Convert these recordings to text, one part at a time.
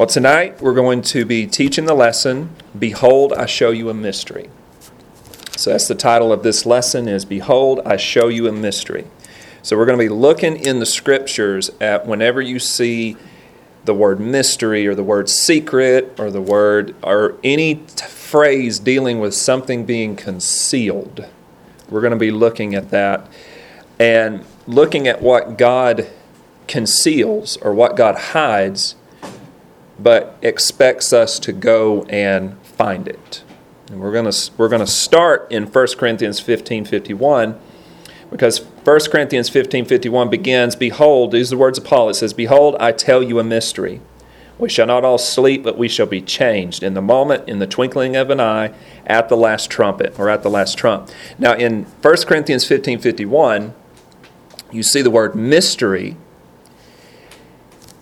Well, tonight we're going to be teaching the lesson, Behold, I Show You a Mystery. So that's the title of this lesson is Behold, I Show You a Mystery. So we're going to be looking in the scriptures at whenever you see the word mystery or the word secret or the word or any t- phrase dealing with something being concealed. We're going to be looking at that and looking at what God conceals or what God hides but expects us to go and find it. And we're going to we're going to start in 1 Corinthians 15:51 because 1 Corinthians 15:51 begins, behold, these are the words of Paul. It says, "Behold, I tell you a mystery. We shall not all sleep, but we shall be changed in the moment, in the twinkling of an eye, at the last trumpet or at the last trump." Now in 1 Corinthians 15:51, you see the word mystery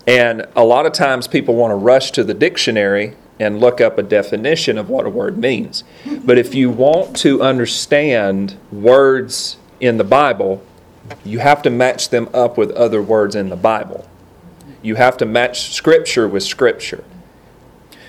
and a lot of times people want to rush to the dictionary and look up a definition of what a word means. But if you want to understand words in the Bible, you have to match them up with other words in the Bible. You have to match Scripture with Scripture.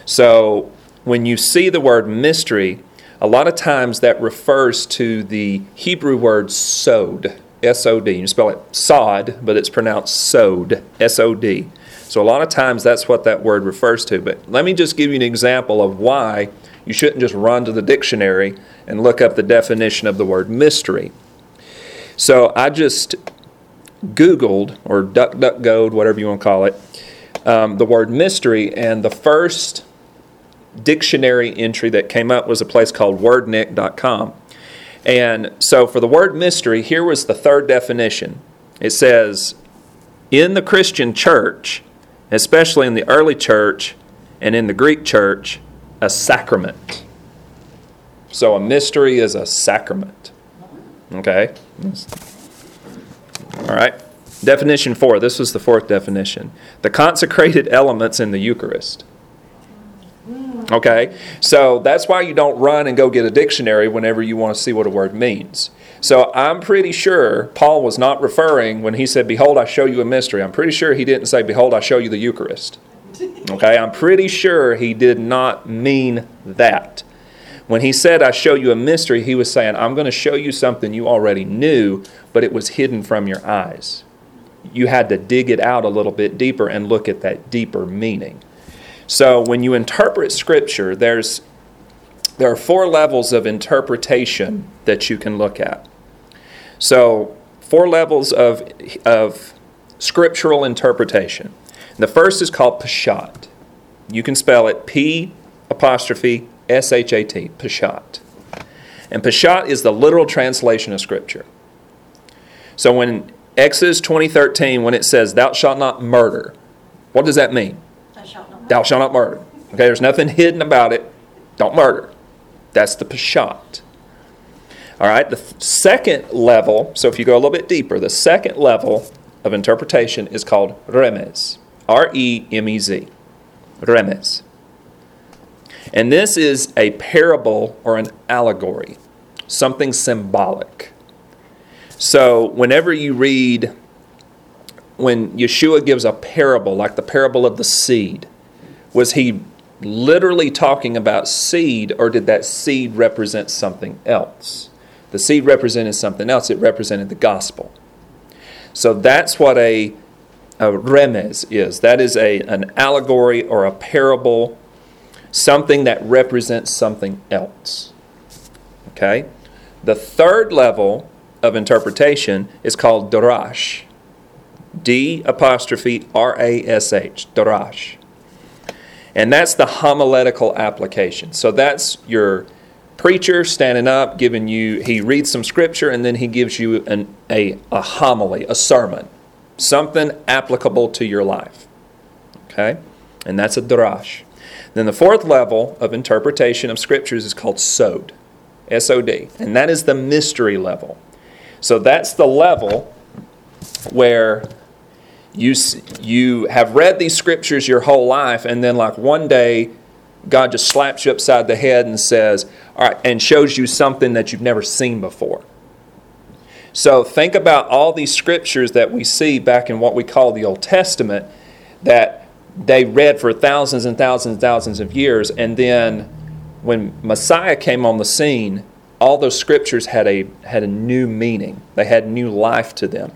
So when you see the word mystery, a lot of times that refers to the Hebrew word sod, S O D. You spell it sod, but it's pronounced sod, S O D. So a lot of times that's what that word refers to. But let me just give you an example of why you shouldn't just run to the dictionary and look up the definition of the word mystery. So I just Googled, or DuckDuckGoed, whatever you want to call it, um, the word mystery, and the first dictionary entry that came up was a place called wordnik.com. And so for the word mystery, here was the third definition. It says, in the Christian church, especially in the early church and in the Greek church, a sacrament. So a mystery is a sacrament. Okay? All right. Definition four. This was the fourth definition. The consecrated elements in the Eucharist. Okay? So that's why you don't run and go get a dictionary whenever you want to see what a word means. So I'm pretty sure Paul was not referring when he said, Behold, I show you a mystery. I'm pretty sure he didn't say, Behold, I show you the Eucharist. Okay? I'm pretty sure he did not mean that. When he said, I show you a mystery, he was saying, I'm going to show you something you already knew, but it was hidden from your eyes. You had to dig it out a little bit deeper and look at that deeper meaning. So when you interpret Scripture, there's there are four levels of interpretation that you can look at. So, four levels of, of scriptural interpretation. The first is called Peshat. You can spell it P apostrophe S H A T, Peshat. And Peshat is the literal translation of Scripture. So when Exodus 20:13, when it says, Thou shalt not murder, what does that mean? Thou shalt not murder. Thou shalt not murder. Okay, there's nothing hidden about it. Don't murder. That's the Peshat. All right, the second level, so if you go a little bit deeper, the second level of interpretation is called remez. R E M E Z. Remez. And this is a parable or an allegory, something symbolic. So whenever you read, when Yeshua gives a parable, like the parable of the seed, was he literally talking about seed, or did that seed represent something else? The seed represented something else, it represented the gospel. So that's what a, a remez is. That is a, an allegory or a parable, something that represents something else. Okay? The third level of interpretation is called darash. D apostrophe R A S H, darash. And that's the homiletical application. So that's your preacher standing up, giving you, he reads some scripture and then he gives you an, a, a homily, a sermon, something applicable to your life. Okay? And that's a darash. Then the fourth level of interpretation of scriptures is called sod, S O D. And that is the mystery level. So that's the level where you you have read these scriptures your whole life and then like one day God just slaps you upside the head and says, "All right," and shows you something that you've never seen before. So think about all these scriptures that we see back in what we call the Old Testament that they read for thousands and thousands and thousands of years. And then when Messiah came on the scene, all those scriptures had a, had a new meaning, they had new life to them.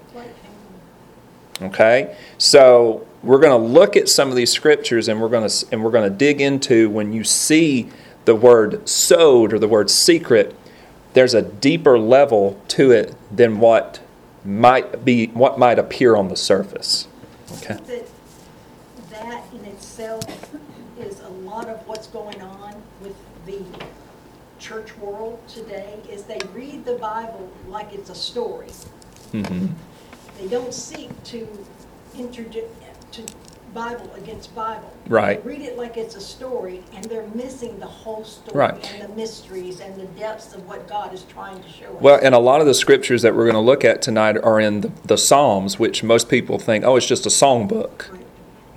Okay? So we're going to look at some of these scriptures and we're going to and we're going to dig into when you see the word sod or the word secret there's a deeper level to it than what might be what might appear on the surface. Okay? That, that in itself is a lot of what's going on with the church world today is they read the bible like it's a story. Mm-hmm. they don't seek to introduce to Bible against Bible. Right. They read it like it's a story, and they're missing the whole story Right. and the mysteries and the depths of what God is trying to show us. Well, and a lot of the scriptures that we're going to look at tonight are in the, the Psalms, which most people think, oh, it's just a songbook. Right.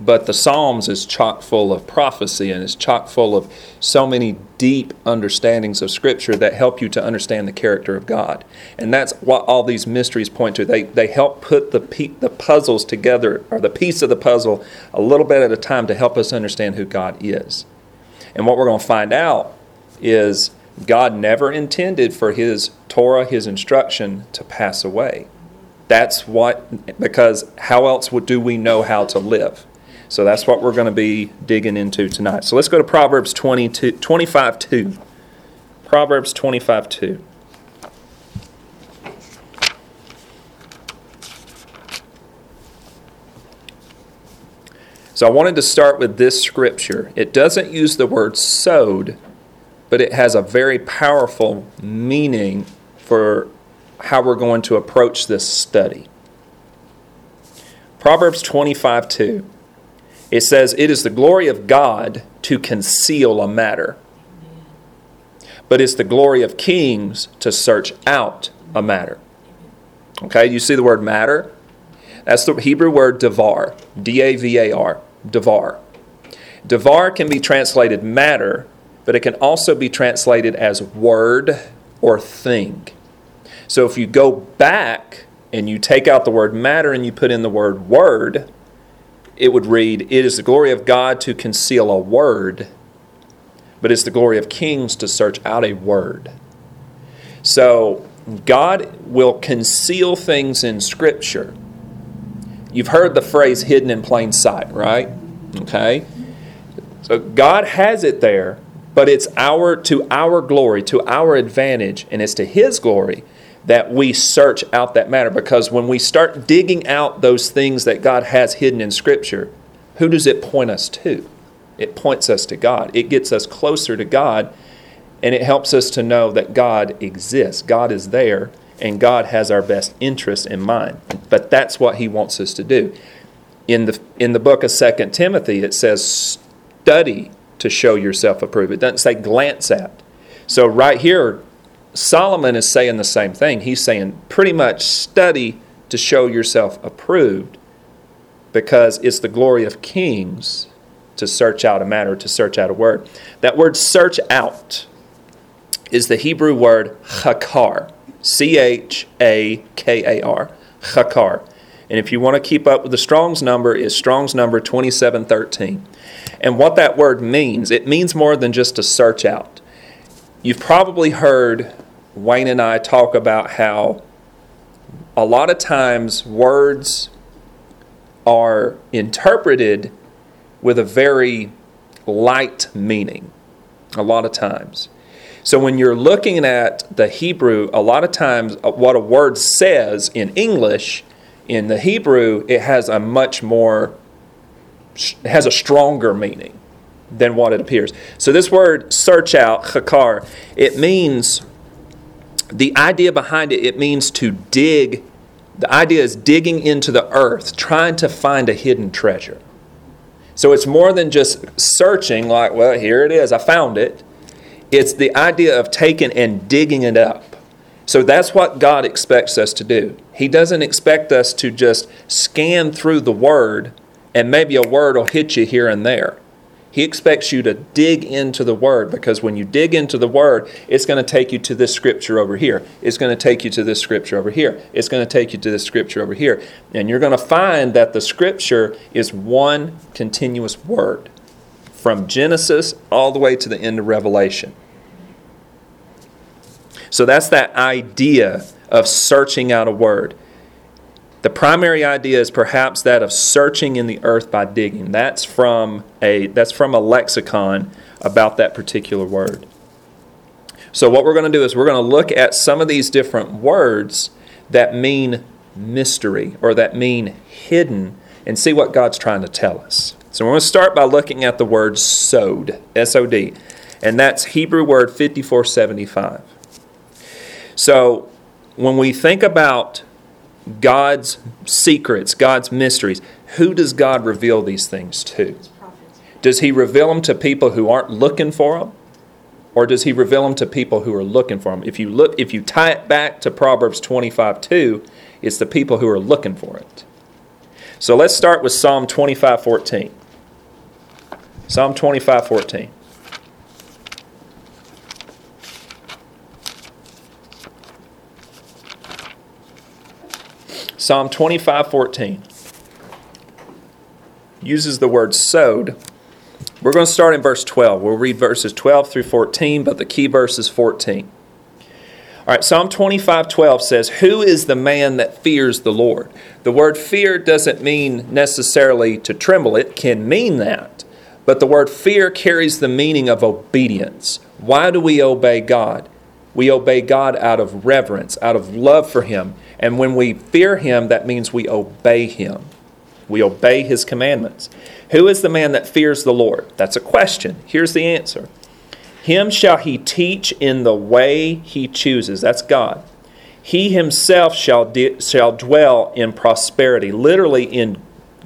But the Psalms is chock full of prophecy and is chock full of so many deep understandings of Scripture that help you to understand the character of God. And that's what all these mysteries point to. They, they help put the, pe- the puzzles together, or the piece of the puzzle, a little bit at a time to help us understand who God is. And what we're going to find out is God never intended for His Torah, His instruction, to pass away. That's what, because how else would, do we know how to live? So that's what we're going to be digging into tonight. So let's go to Proverbs 22, 25 2. Proverbs 25 2. So I wanted to start with this scripture. It doesn't use the word sod, but it has a very powerful meaning for how we're going to approach this study. Proverbs 25 2. It says, It is the glory of God to conceal a matter, but it's the glory of kings to search out a matter. Okay, you see the word matter? That's the Hebrew word davar, D A V A R, davar. Davar can be translated matter, but it can also be translated as word or thing. So if you go back and you take out the word matter and you put in the word word, it would read, It is the glory of God to conceal a word, but it's the glory of kings to search out a word. So God will conceal things in Scripture. You've heard the phrase hidden in plain sight, right? Okay? So God has it there, but it's our to our glory, to our advantage, and it's to his glory that we search out that matter because when we start digging out those things that God has hidden in scripture, who does it point us to? It points us to God. It gets us closer to God and it helps us to know that God exists. God is there and God has our best interests in mind. But that's what he wants us to do. In the in the book of Second Timothy it says study to show yourself approved. It doesn't say glance at. So right here Solomon is saying the same thing. He's saying pretty much study to show yourself approved because it's the glory of kings to search out a matter, to search out a word. That word search out is the Hebrew word chakar, C H A K A R, chakar. And if you want to keep up with the Strong's number, is Strong's number 2713. And what that word means, it means more than just to search out. You've probably heard Wayne and I talk about how a lot of times words are interpreted with a very light meaning, a lot of times. So when you're looking at the Hebrew, a lot of times uh, what a word says in English, in the Hebrew, it has a much more, it has a stronger meaning than what it appears. So this word search out, chakar, it means the idea behind it, it means to dig. The idea is digging into the earth, trying to find a hidden treasure. So it's more than just searching, like, well, here it is, I found it. It's the idea of taking and digging it up. So that's what God expects us to do. He doesn't expect us to just scan through the Word and maybe a word will hit you here and there. He expects you to dig into the Word because when you dig into the Word, it's going to take you to this scripture over here. It's going to take you to this scripture over here. It's going to take you to this scripture over here. And you're going to find that the scripture is one continuous word from Genesis all the way to the end of Revelation. So that's that idea of searching out a word. The primary idea is perhaps that of searching in the earth by digging. That's from a that's from a lexicon about that particular word. So what we're going to do is we're going to look at some of these different words that mean mystery or that mean hidden and see what God's trying to tell us. So we're going to start by looking at the word sod, S O D, and that's Hebrew word 5475. So when we think about God's secrets, God's mysteries, who does God reveal these things to? Does He reveal them to people who aren't looking for them? Or does He reveal them to people who are looking for them? If you look, if you tie it back to Proverbs 25 2, it's the people who are looking for it. So let's start with Psalm 25 14. Psalm 25 14. Psalm 25 14 uses the word sod. We're going to start in verse 12. We'll read verses 12 through 14, but the key verse is 14. All right, Psalm 25 12 says, Who is the man that fears the Lord? The word fear doesn't mean necessarily to tremble, it can mean that. But the word fear carries the meaning of obedience. Why do we obey God? We obey God out of reverence, out of love for Him. And when we fear Him, that means we obey Him. We obey His commandments. Who is the man that fears the Lord? That's a question. Here's the answer Him shall He teach in the way He chooses. That's God. He Himself shall, de- shall dwell in prosperity, literally in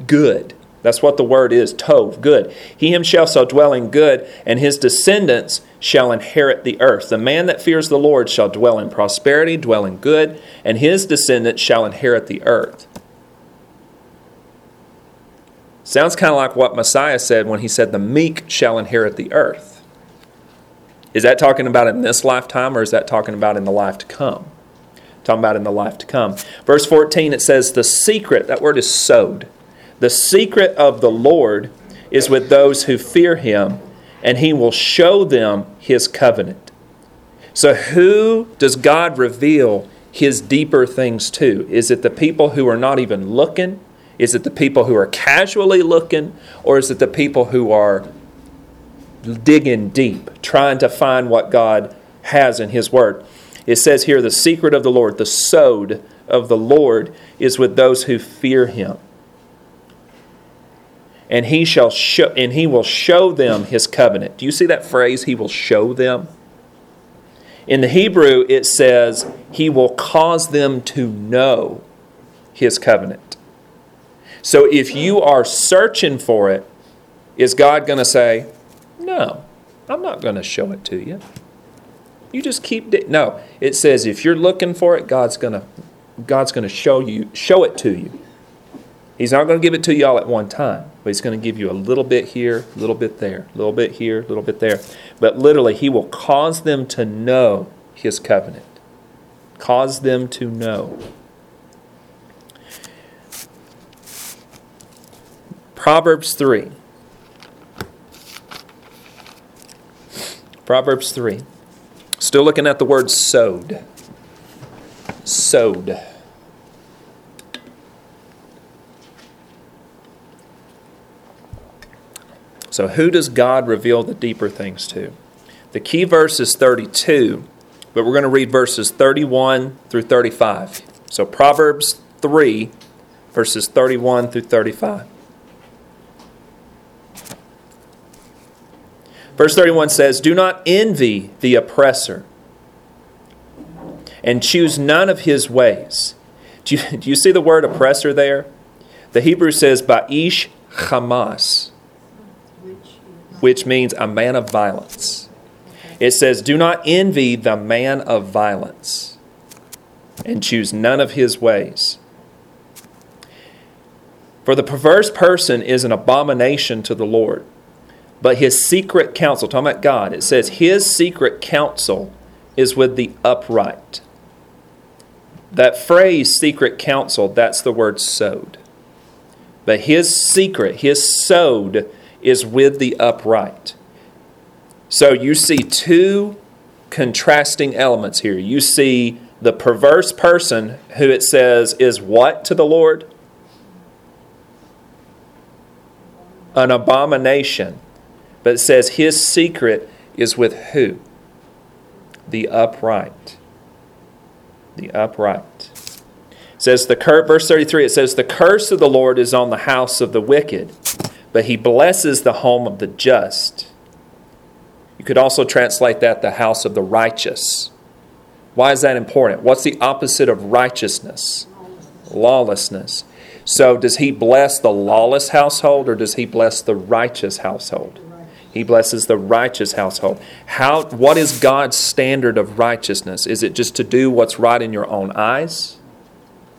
good. That's what the word is, tov, good. He himself shall dwell in good, and his descendants shall inherit the earth. The man that fears the Lord shall dwell in prosperity, dwell in good, and his descendants shall inherit the earth. Sounds kind of like what Messiah said when he said, The meek shall inherit the earth. Is that talking about in this lifetime, or is that talking about in the life to come? Talking about in the life to come. Verse 14, it says, The secret, that word is sod. The secret of the Lord is with those who fear him, and he will show them his covenant. So, who does God reveal his deeper things to? Is it the people who are not even looking? Is it the people who are casually looking? Or is it the people who are digging deep, trying to find what God has in his word? It says here, the secret of the Lord, the sod of the Lord is with those who fear him and he shall show and he will show them his covenant. Do you see that phrase he will show them? In the Hebrew it says he will cause them to know his covenant. So if you are searching for it, is God going to say, "No, I'm not going to show it to you." You just keep di-. No, it says if you're looking for it, God's going to God's going to show you show it to you. He's not going to give it to you all at one time, but He's going to give you a little bit here, a little bit there, a little bit here, a little bit there. But literally, He will cause them to know His covenant. Cause them to know. Proverbs 3. Proverbs 3. Still looking at the word sod. Sod. So, who does God reveal the deeper things to? The key verse is 32, but we're going to read verses 31 through 35. So, Proverbs 3, verses 31 through 35. Verse 31 says, Do not envy the oppressor, and choose none of his ways. Do you, do you see the word oppressor there? The Hebrew says, Ba'ish Hamas which means a man of violence. It says, Do not envy the man of violence, and choose none of his ways. For the perverse person is an abomination to the Lord, But his secret counsel, talking about God, it says his secret counsel is with the upright. That phrase, secret counsel, that's the word sod. But his secret, his sod, is with the upright. So you see two contrasting elements here. You see the perverse person who it says is what to the Lord? An abomination. But it says his secret is with who? The upright. The upright. Says the cur- verse 33 it says the curse of the Lord is on the house of the wicked, but he blesses the home of the just. You could also translate that the house of the righteous. Why is that important? What's the opposite of righteousness? Lawlessness. So, does he bless the lawless household or does he bless the righteous household? He blesses the righteous household. How, what is God's standard of righteousness? Is it just to do what's right in your own eyes?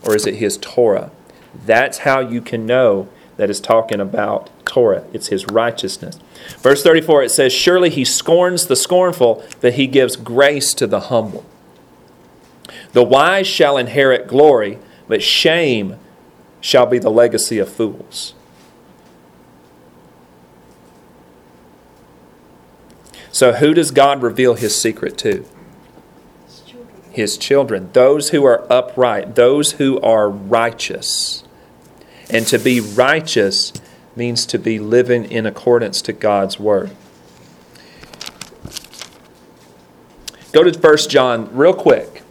Or is it His Torah? That's how you can know that is talking about Torah. It's His righteousness. Verse 34 it says, Surely He scorns the scornful, but He gives grace to the humble. The wise shall inherit glory, but shame shall be the legacy of fools. So, who does God reveal his secret to? His children. His children, those who are upright, those who are righteous. And to be righteous means to be living in accordance to God's word. Go to 1 John real quick.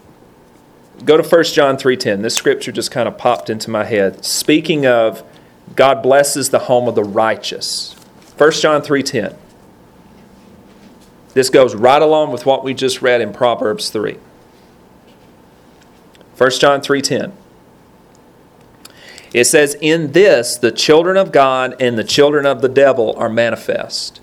Go to 1 John 3:10. This scripture just kind of popped into my head. Speaking of God blesses the home of the righteous. 1 John 3:10. This goes right along with what we just read in Proverbs 3. 1 John 3:10. It says, In this, the children of God and the children of the devil are manifest.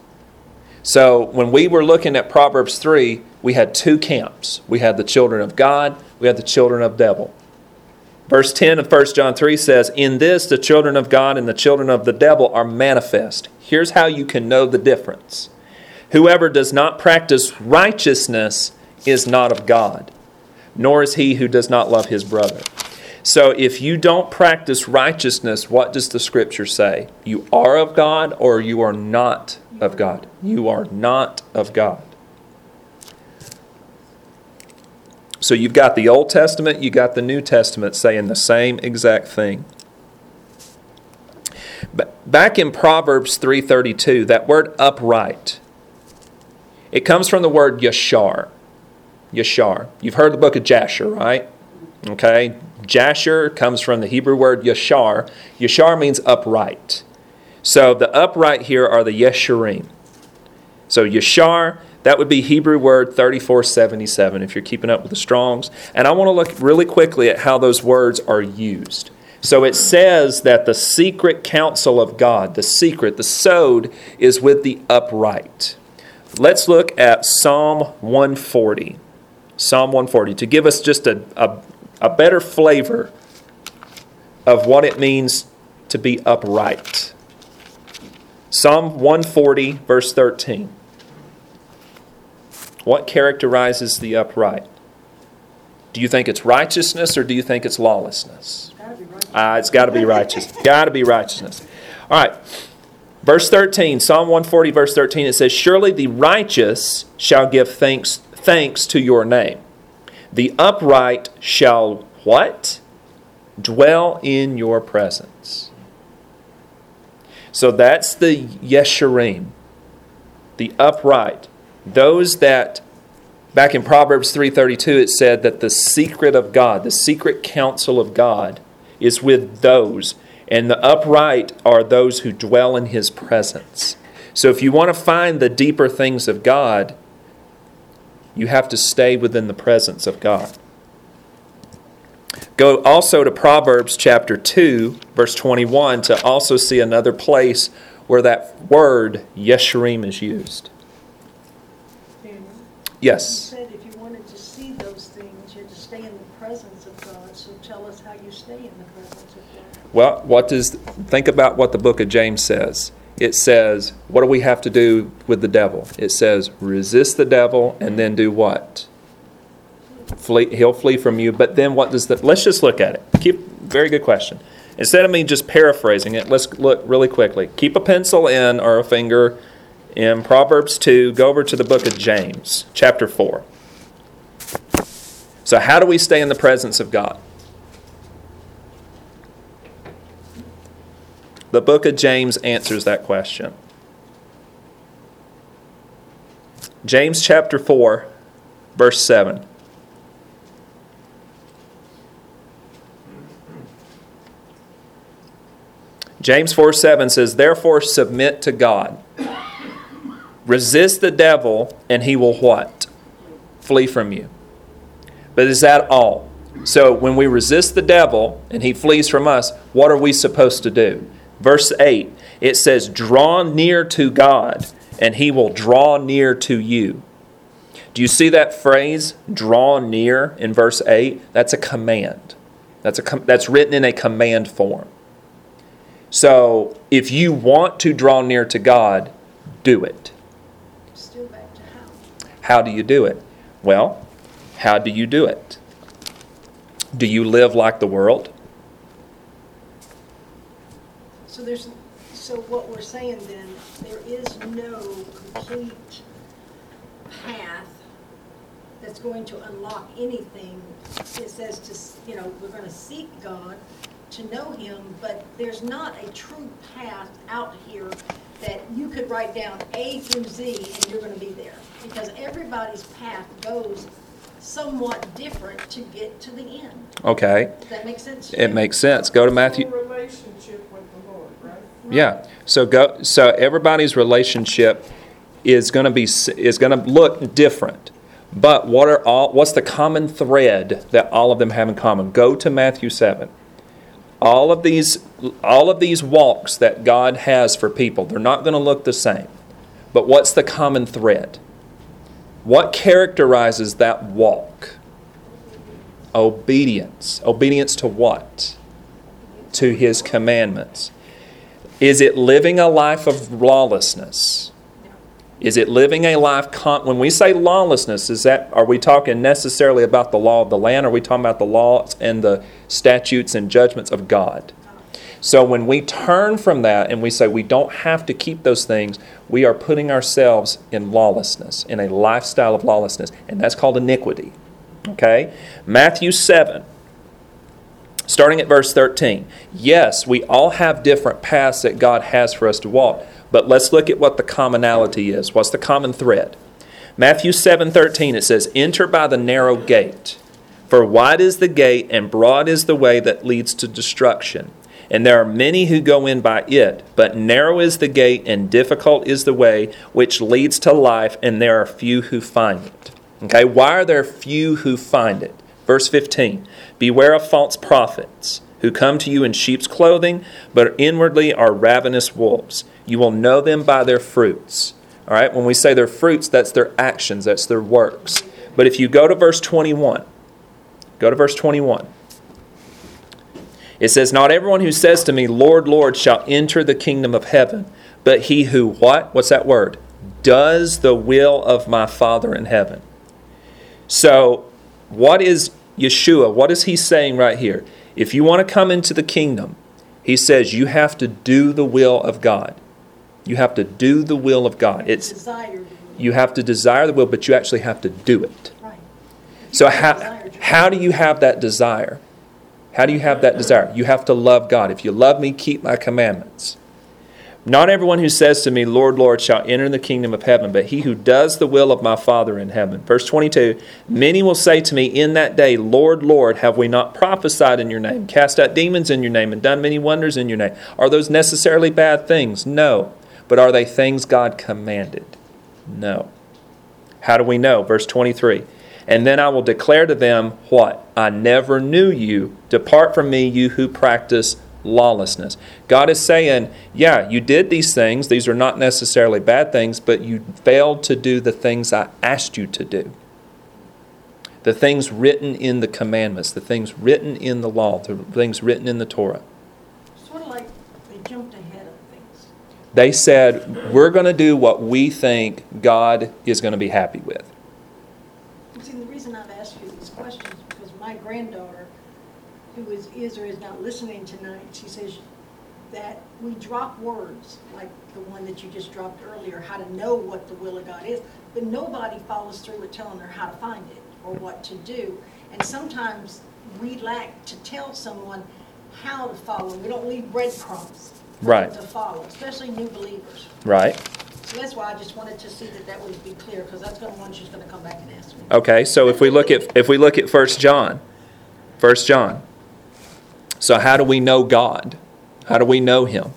So, when we were looking at Proverbs 3, we had two camps. We had the children of God, we had the children of devil. Verse 10 of 1 John 3 says, In this, the children of God and the children of the devil are manifest. Here's how you can know the difference Whoever does not practice righteousness is not of God, nor is he who does not love his brother. So if you don't practice righteousness, what does the scripture say? You are of God or you are not of God? You are not of God. So you've got the Old Testament, you got the New Testament saying the same exact thing. Back in Proverbs 3:32, that word upright, it comes from the word yashar. Yashar. You've heard the book of Jasher, right? Okay. Jasher comes from the Hebrew word yashar. Yashar means upright. So the upright here are the yesharim. So yashar, that would be Hebrew word 3477 if you're keeping up with the Strongs. And I want to look really quickly at how those words are used. So it says that the secret counsel of God, the secret, the sod, is with the upright. Let's look at Psalm 140. Psalm 140 to give us just a, a, a better flavor of what it means to be upright. Psalm 140, verse 13. What characterizes the upright? Do you think it's righteousness or do you think it's lawlessness? Ah, it's got to be righteous. got to be righteousness. All right. Verse 13, Psalm 140, verse 13, it says, Surely the righteous shall give thanks, thanks to your name. The upright shall what? Dwell in your presence. So that's the Yesharim, the upright. Those that back in Proverbs 3:32 it said that the secret of God, the secret counsel of God is with those and the upright are those who dwell in his presence. So if you want to find the deeper things of God, you have to stay within the presence of God. Go also to Proverbs chapter 2, verse 21, to also see another place where that word Yesharim is used. Daniel, Yes. You said if you wanted to see those things, you had to stay in the presence of God. So tell us how you stay in the presence of God. Well, what does think about what the book of James says. It says, what do we have to do with the devil? It says, resist the devil and then do what? Flee, he'll flee from you. But then what does the, let's just look at it. Keep, very good question. Instead of me just paraphrasing it, let's look really quickly. Keep a pencil in or a finger in Proverbs 2. Go over to the book of James, chapter 4. So, how do we stay in the presence of God? The book of James answers that question. James chapter 4, verse 7. James 4 7 says, Therefore submit to God. Resist the devil, and he will what? Flee from you. But is that all? So when we resist the devil and he flees from us, what are we supposed to do? Verse 8, it says, Draw near to God, and he will draw near to you. Do you see that phrase, draw near, in verse 8? That's a command. That's, a com- that's written in a command form. So if you want to draw near to God, do it. Still back to how. How do you do it? Well, how do you do it? Do you live like the world? So there's, so what we're saying then, there is no complete path that's going to unlock anything. It says to, s- you know, we're gonna seek God, to know Him, but there's not a true path out here that you could write down A through Z and you're gonna be there. Because everybody's path goes somewhat different to get to the end. Okay, Does that make sense? it makes sense. Go to Matthew. Relationship with the Lord, right? Yeah. So go. So everybody's relationship is going to be is going to look different. But what are all? What's the common thread that all of them have in common? Go to Matthew seven. All of these all of these walks that God has for people, they're not going to look the same. But what's the common thread? What characterizes that walk? Obedience. Obedience to what? To his commandments. Is it living a life of lawlessness? Is it living a life con- when we say lawlessness is that are we talking necessarily about the law of the land are we talking about the laws and the statutes and judgments of God? So when we turn from that and we say we don't have to keep those things, we are putting ourselves in lawlessness, in a lifestyle of lawlessness, and that's called iniquity. Okay? Matthew 7 starting at verse 13. Yes, we all have different paths that God has for us to walk, but let's look at what the commonality is. What's the common thread? Matthew 7:13 it says, "Enter by the narrow gate, for wide is the gate and broad is the way that leads to destruction, and there are many who go in by it, but narrow is the gate and difficult is the way which leads to life, and there are few who find it." Okay, why are there few who find it? Verse 15 Beware of false prophets who come to you in sheep's clothing, but inwardly are ravenous wolves. You will know them by their fruits. All right, when we say their fruits, that's their actions, that's their works. But if you go to verse 21, go to verse 21. It says, Not everyone who says to me, Lord, Lord, shall enter the kingdom of heaven, but he who what? What's that word? Does the will of my Father in heaven. So, what is Yeshua? What is he saying right here? If you want to come into the kingdom, he says you have to do the will of God. You have to do the will of God. It's you have to desire the will, but you actually have to do it. Right. So how how do you have that desire? How do you have that desire? You have to love God. If you love me, keep my commandments. Not everyone who says to me, Lord, Lord, shall enter the kingdom of heaven, but he who does the will of my Father in heaven. Verse 22 Many will say to me in that day, Lord, Lord, have we not prophesied in your name, cast out demons in your name, and done many wonders in your name? Are those necessarily bad things? No. But are they things God commanded? No. How do we know? Verse 23 And then I will declare to them, What? I never knew you. Depart from me, you who practice lawlessness. God is saying, Yeah, you did these things. These are not necessarily bad things, but you failed to do the things I asked you to do. The things written in the commandments, the things written in the law, the things written in the Torah. Sort of like they jumped ahead of things. They said, We're going to do what we think God is going to be happy with. See, the reason I've asked you these questions is because my granddaughter, who is, or is not listening tonight, she says that we drop words, like the one that you just dropped earlier, how to know what the will of God is, but nobody follows through with telling her how to find it or what to do. And sometimes we lack to tell someone how to follow. We don't leave breadcrumbs for them Right. to follow, especially new believers. Right? So that's why I just wanted to see that that would be clear, because that's gonna, one she's gonna come back and ask me. Okay, so if we look at if we look at First John, First John. So how do we know God? How do we know Him?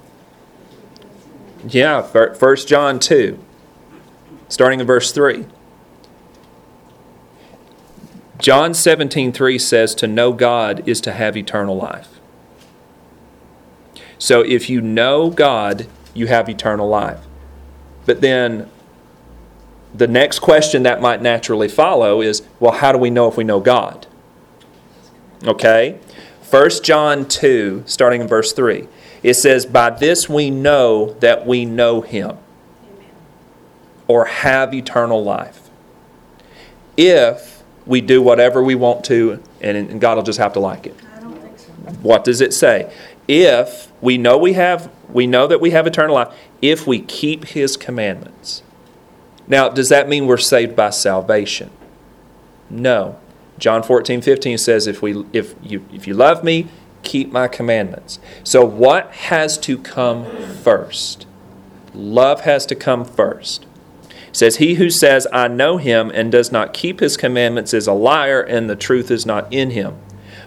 Yeah, First John two, starting in verse three. John seventeen three says to know God is to have eternal life. So if you know God, you have eternal life. But then the next question that might naturally follow is well, how do we know if we know God? Okay? 1 John 2, starting in verse 3, it says, By this we know that we know Him or have eternal life. If we do whatever we want to, and, God will just have to like it. I don't think so. What does it say? If we know we have we know that we have eternal life if we keep his commandments. Now, does that mean we're saved by salvation? No. John 14, 15 says if we if you if you love me, keep my commandments. So what has to come first? Love has to come first. It says he who says I know him and does not keep his commandments is a liar and the truth is not in him.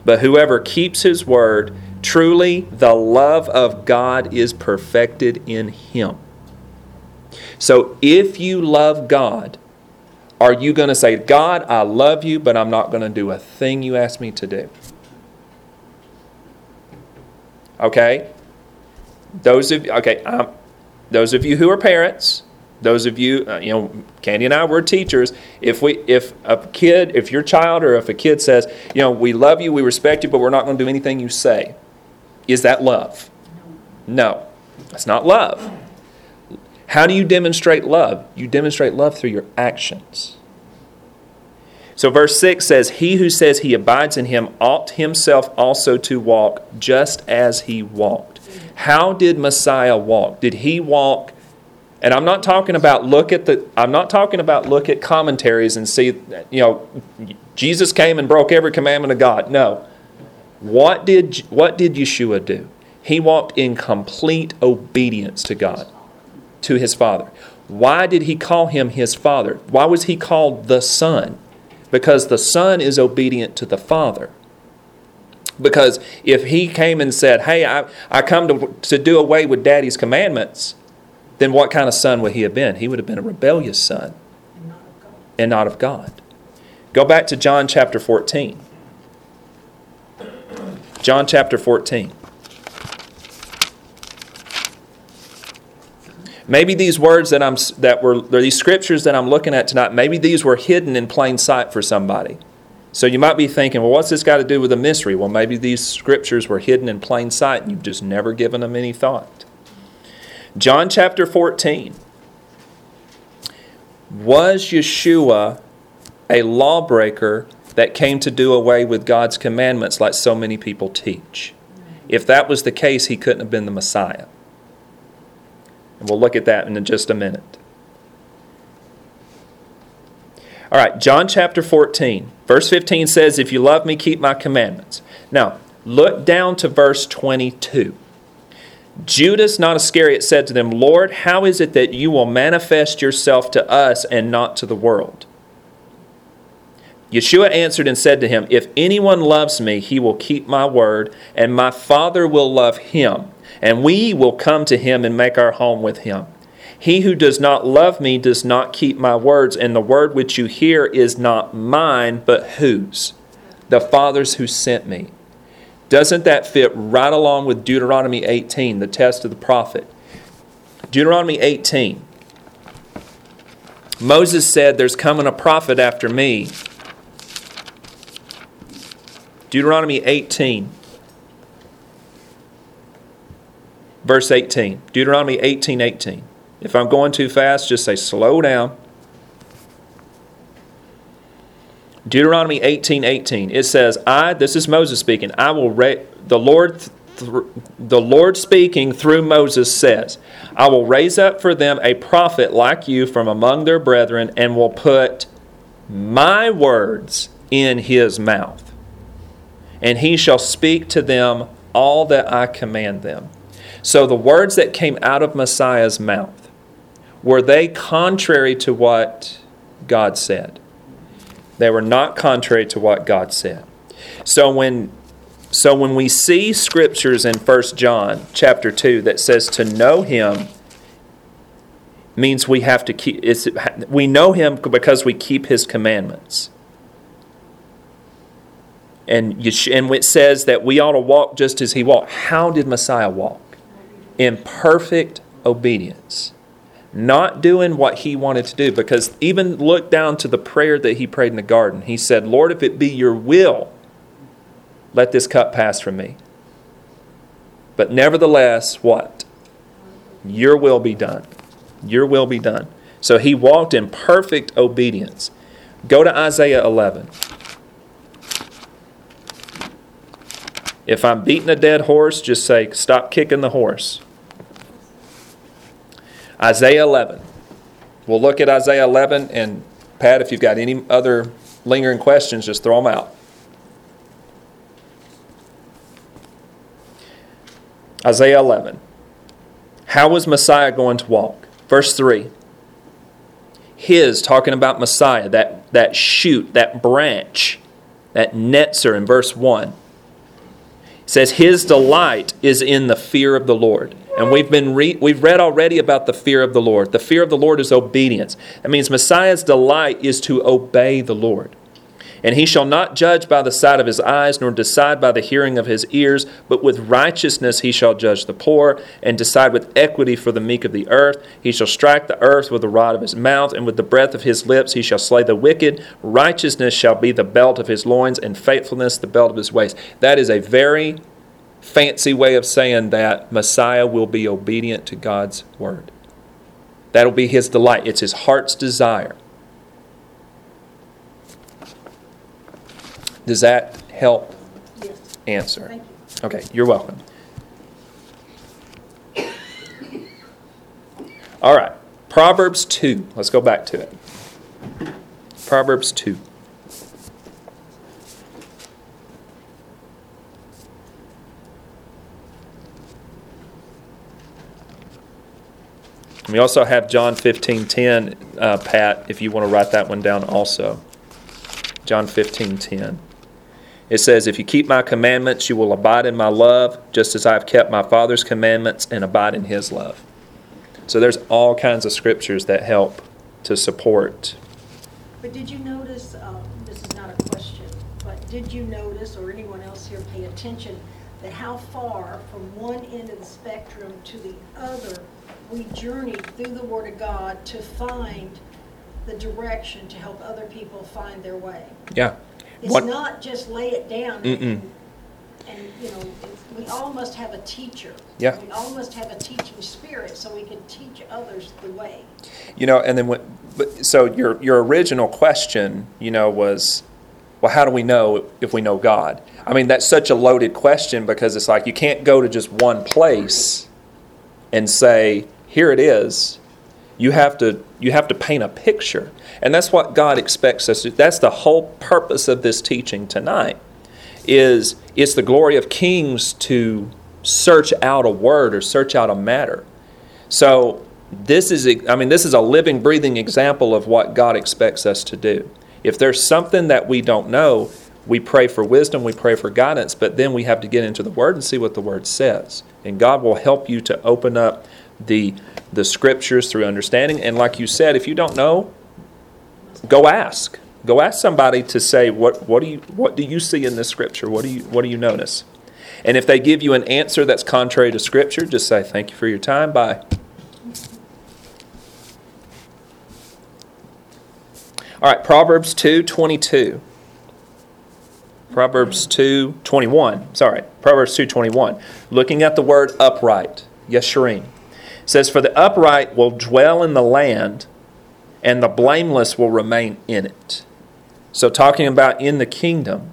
But whoever keeps his word, truly the love of God is perfected in him. So if you love God, are you going to say, God, I love you, but I'm not going to do a thing you ask me to do? Okay? Those of okay, um, those of you who are parents, those of you, uh, you know, Candy and I were teachers. If we, if a kid, if your child or if a kid says, you know, we love you, we respect you, but we're not going to do anything you say, is that love? No, that's not love. How do you demonstrate love? You demonstrate love through your actions. So, verse 6 says, He who says he abides in him ought himself also to walk just as he walked. How did Messiah walk? Did he walk? And I'm not talking about look at the I'm not talking about look at commentaries and see you know Jesus came and broke every commandment of God. No. What did what did Yeshua do? He walked in complete obedience to God, to his Father. Why did he call him his Father? Why was he called the Son? Because the Son is obedient to the Father. Because if he came and said, Hey, I, I come to, to do away with daddy's commandments, then what kind of son would he have been? He would have been a rebellious son And not of God. and not of God. Go back to John chapter 14. John chapter 14. Maybe these words that I'm that were these scriptures that I'm looking at tonight, maybe these were hidden in plain sight for somebody. So you might be thinking, well, what's this got to do with a mystery? Well, maybe these scriptures were hidden in plain sight and you've just never given them any thought. John chapter 14. Was Yeshua a lawbreaker that came to do away with God's commandments like so many people teach? If that was the case, he couldn't have been the Messiah. And we'll look at that in just a minute. All right, John chapter 14, verse 15 says, If you love me, keep my commandments. Now, look down to verse 22. Judas, not Iscariot, said to them, Lord, how is it that you will manifest yourself to us and not to the world? Yeshua answered and said to him, If anyone loves me, he will keep my word, and my Father will love him, and we will come to him and make our home with him. He who does not love me does not keep my words, and the word which you hear is not mine, but whose? The Father's who sent me. Doesn't that fit right along with Deuteronomy 18, the test of the prophet? Deuteronomy 18. Moses said, There's coming a prophet after me. Deuteronomy 18. Verse 18. Deuteronomy 18 18. If I'm going too fast, just say slow down. Deuteronomy 18 18. It says, I, this is Moses speaking, I will, ra- the Lord, th- the Lord speaking through Moses says, I will raise up for them a prophet like you from among their brethren and will put my words in his mouth. And he shall speak to them all that I command them. So the words that came out of Messiah's mouth, were they contrary to what God said? They were not contrary to what God said. So when so when we see scriptures in 1 John chapter 2 that says to know him means we have to keep we know him because we keep his commandments. And, you and it says that we ought to walk just as he walked. How did Messiah walk? In perfect obedience. Not doing what he wanted to do. Because even look down to the prayer that he prayed in the garden. He said, Lord, if it be your will, let this cup pass from me. But nevertheless, what? Your will be done. Your will be done. So he walked in perfect obedience. Go to Isaiah 11. If I'm beating a dead horse, just say, stop kicking the horse. Isaiah 11. We'll look at Isaiah 11, and Pat, if you've got any other lingering questions, just throw them out. Isaiah 11. How was Messiah going to walk? Verse 3. His, talking about Messiah, that, that shoot, that branch, that netzer in verse 1 says his delight is in the fear of the Lord. And we've been re- we've read already about the fear of the Lord. The fear of the Lord is obedience. That means Messiah's delight is to obey the Lord. And he shall not judge by the sight of his eyes, nor decide by the hearing of his ears, but with righteousness he shall judge the poor, and decide with equity for the meek of the earth. He shall strike the earth with the rod of his mouth, and with the breath of his lips he shall slay the wicked. Righteousness shall be the belt of his loins, and faithfulness the belt of his waist. That is a very fancy way of saying that Messiah will be obedient to God's word. That'll be his delight, it's his heart's desire. Does that help Yes, answer? thank you. Okay, you're welcome. All right, Proverbs 2. Let's go back to it. Proverbs 2. We also have John 15 10, uh, Pat, if you want to write that one down also. John 15 10. It says, If you keep my commandments, you will abide in my love, just as I have kept my Father's commandments and abide in his love. So there's all kinds of scriptures that help to support. But did you notice, uh, this is not a question, but did you notice, or anyone else here pay attention, that how far from one end of the spectrum to the other, we journeyed through the Word of God to find the direction to help other people find their way? Yeah. It's What- not just lay it down Mm-mm. and, and, you know, we all must have a teacher. Yeah. We all must have a teaching spirit so we can teach others the way. You know, and then but, so your your original question, you know, was, well, how do we know if we know God? I mean, that's such a loaded question because it's like you can't go to just one place and say, here it is. You have to you have to paint a picture, and that's what God expects us to. That's the whole purpose of this teaching tonight. Is it's the glory of kings to search out a word or search out a matter. So this is I mean this is a living breathing example of what God expects us to do. If there's something that we don't know, we pray for wisdom, we pray for guidance, but then we have to get into the word and see what the word says. And God will help you to open up the the scriptures through understanding and like you said, if you don't know, go ask. Go ask somebody to say what what do you what do you see in this scripture? What do you what do you notice? And if they give you an answer that's contrary to scripture, just say thank you for your time. Bye. All right, Proverbs 2:22. Proverbs 2:21. Sorry, Proverbs 2:21. Looking at the word upright. Yesharim. It says, For the upright will dwell in the land, and the blameless will remain in it. So, talking about in the kingdom,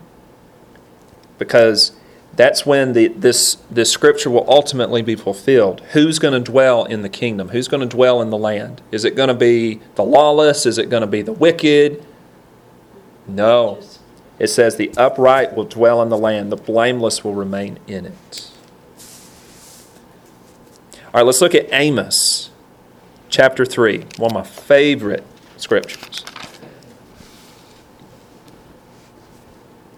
because that's when the, this, this scripture will ultimately be fulfilled. Who's going to dwell in the kingdom? Who's going to dwell in the land? Is it going to be the lawless? Is it going to be the wicked? No. It says, The upright will dwell in the land, the blameless will remain in it. All right, let's look at Amos chapter 3, one of my favorite scriptures.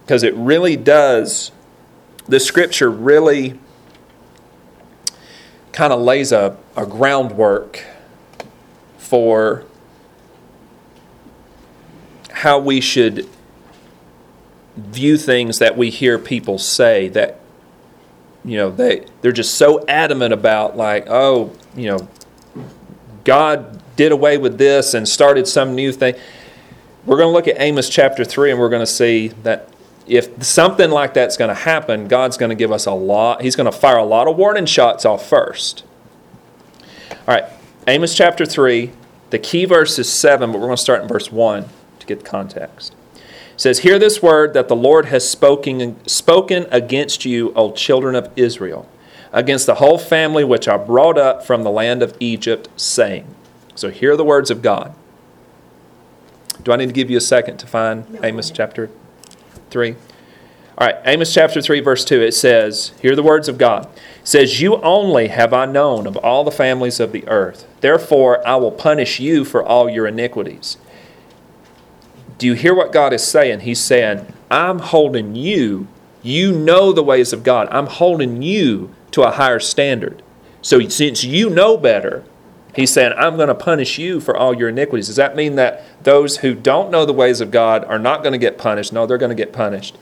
Because it really does, the scripture really kind of lays a, a groundwork for how we should view things that we hear people say that you know they they're just so adamant about like oh you know God did away with this and started some new thing. We're going to look at Amos chapter 3 and we're going to see that if something like that's going to happen, God's going to give us a lot. He's going to fire a lot of warning shots off first. All right, Amos chapter 3, the key verse is 7, but we're going to start in verse 1 to get the context. It says, Hear this word that the Lord has spoken, spoken against you, O children of Israel, against the whole family which I brought up from the land of Egypt, saying. So hear the words of God. Do I need to give you a second to find No. Amos chapter 3? All right, Amos chapter 3, verse 2, it says, Hear the words of God. It says, You only have I known of all the families of the earth. Therefore, I will punish you for all your iniquities. Do you hear what God is saying? He's saying, I'm holding you. You know the ways of God. I'm holding you to a higher standard. So since you know better, He's saying, I'm going to punish you for all your iniquities. Does that mean that those who don't know the ways of God are not going to get punished? No, they're going to get punished.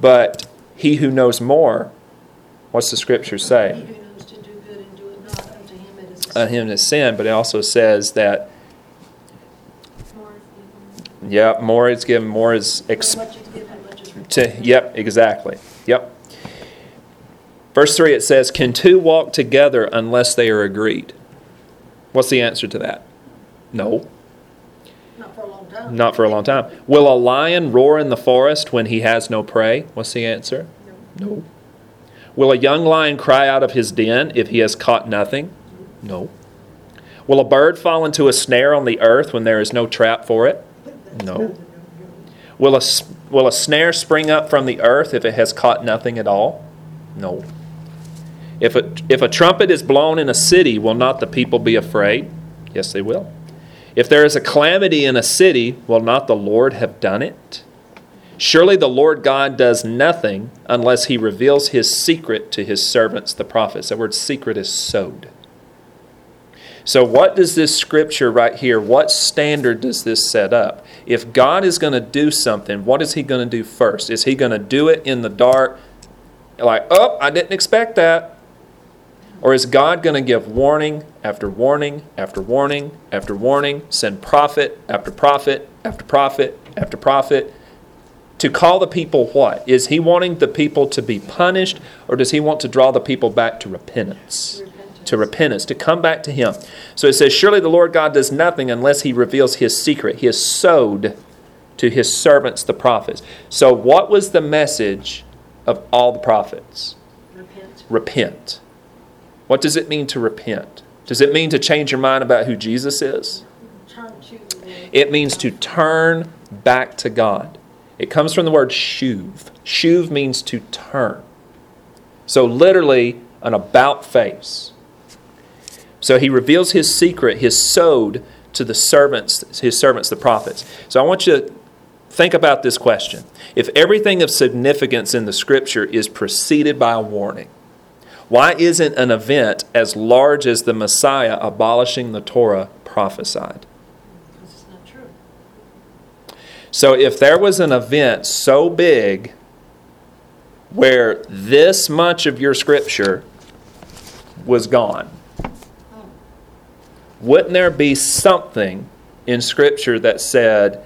But he who knows more, what's the scripture say? He who knows to do good and do it not, unto him it is. On him is sin, but it also says that, yeah, more is given, more is ex- Much is given, much is required. To, yep, exactly. Yep. Verse 3 it says, Can two walk together unless they are agreed? What's the answer to that? No, Not for a long time. not for a long time. Will a lion roar in the forest when he has no prey? What's the answer? No. Will a young lion cry out of his den if he has caught nothing? No. Will a bird fall into a snare on the earth when there is no trap for it? No. Will a, will a snare spring up from the earth if it has caught nothing at all? No. If a, if a trumpet is blown in a city, will not the people be afraid? Yes, they will. If there is a calamity in a city, will not the Lord have done it? Surely the Lord God does nothing unless he reveals his secret to his servants, the prophets. The word secret is sod. So, what does this scripture right here, what standard does this set up? If God is going to do something, what is he going to do first? Is he going to do it in the dark, like, oh, I didn't expect that? Or is God going to give warning after warning after warning after warning, send prophet after prophet after prophet after prophet to call the people what? Is he wanting the people to be punished or does he want to draw the people back to repentance? Repentance. To repentance, to come back to him. So it says, Surely the Lord God does nothing unless he reveals his secret. He has sod to his servants, the prophets. So, what was the message of all the prophets? Repent. repent. What does it mean to repent? Does it mean to change your mind about who Jesus is? Turn to the Lord. It means to turn back to God. It comes from the word shuv. Shuv means to turn. So, literally, an about face. So, he reveals his secret, his sod to the servants, his servants, the prophets. So, I want you to think about this question. If everything of significance in the scripture is preceded by a warning, why isn't an event as large as the Messiah abolishing the Torah prophesied? Because it's not true. So if there was an event so big where this much of your scripture was gone, wouldn't there be something in scripture that said,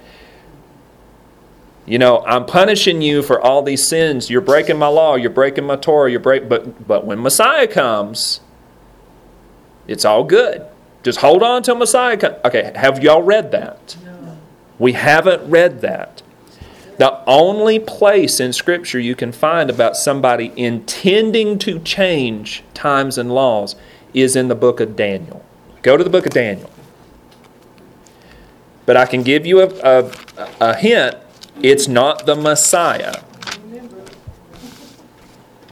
you know, I'm punishing you for all these sins. You're breaking my law. You're breaking my Torah. You're break. But but when Messiah comes, It's all good. Just hold on till Messiah comes. Okay, have y'all read that? We haven't read that. The only place in Scripture you can find about somebody intending to change times and laws is in the book of Daniel. Go to the book of Daniel. But I can give you a, a, a hint it's not the Messiah.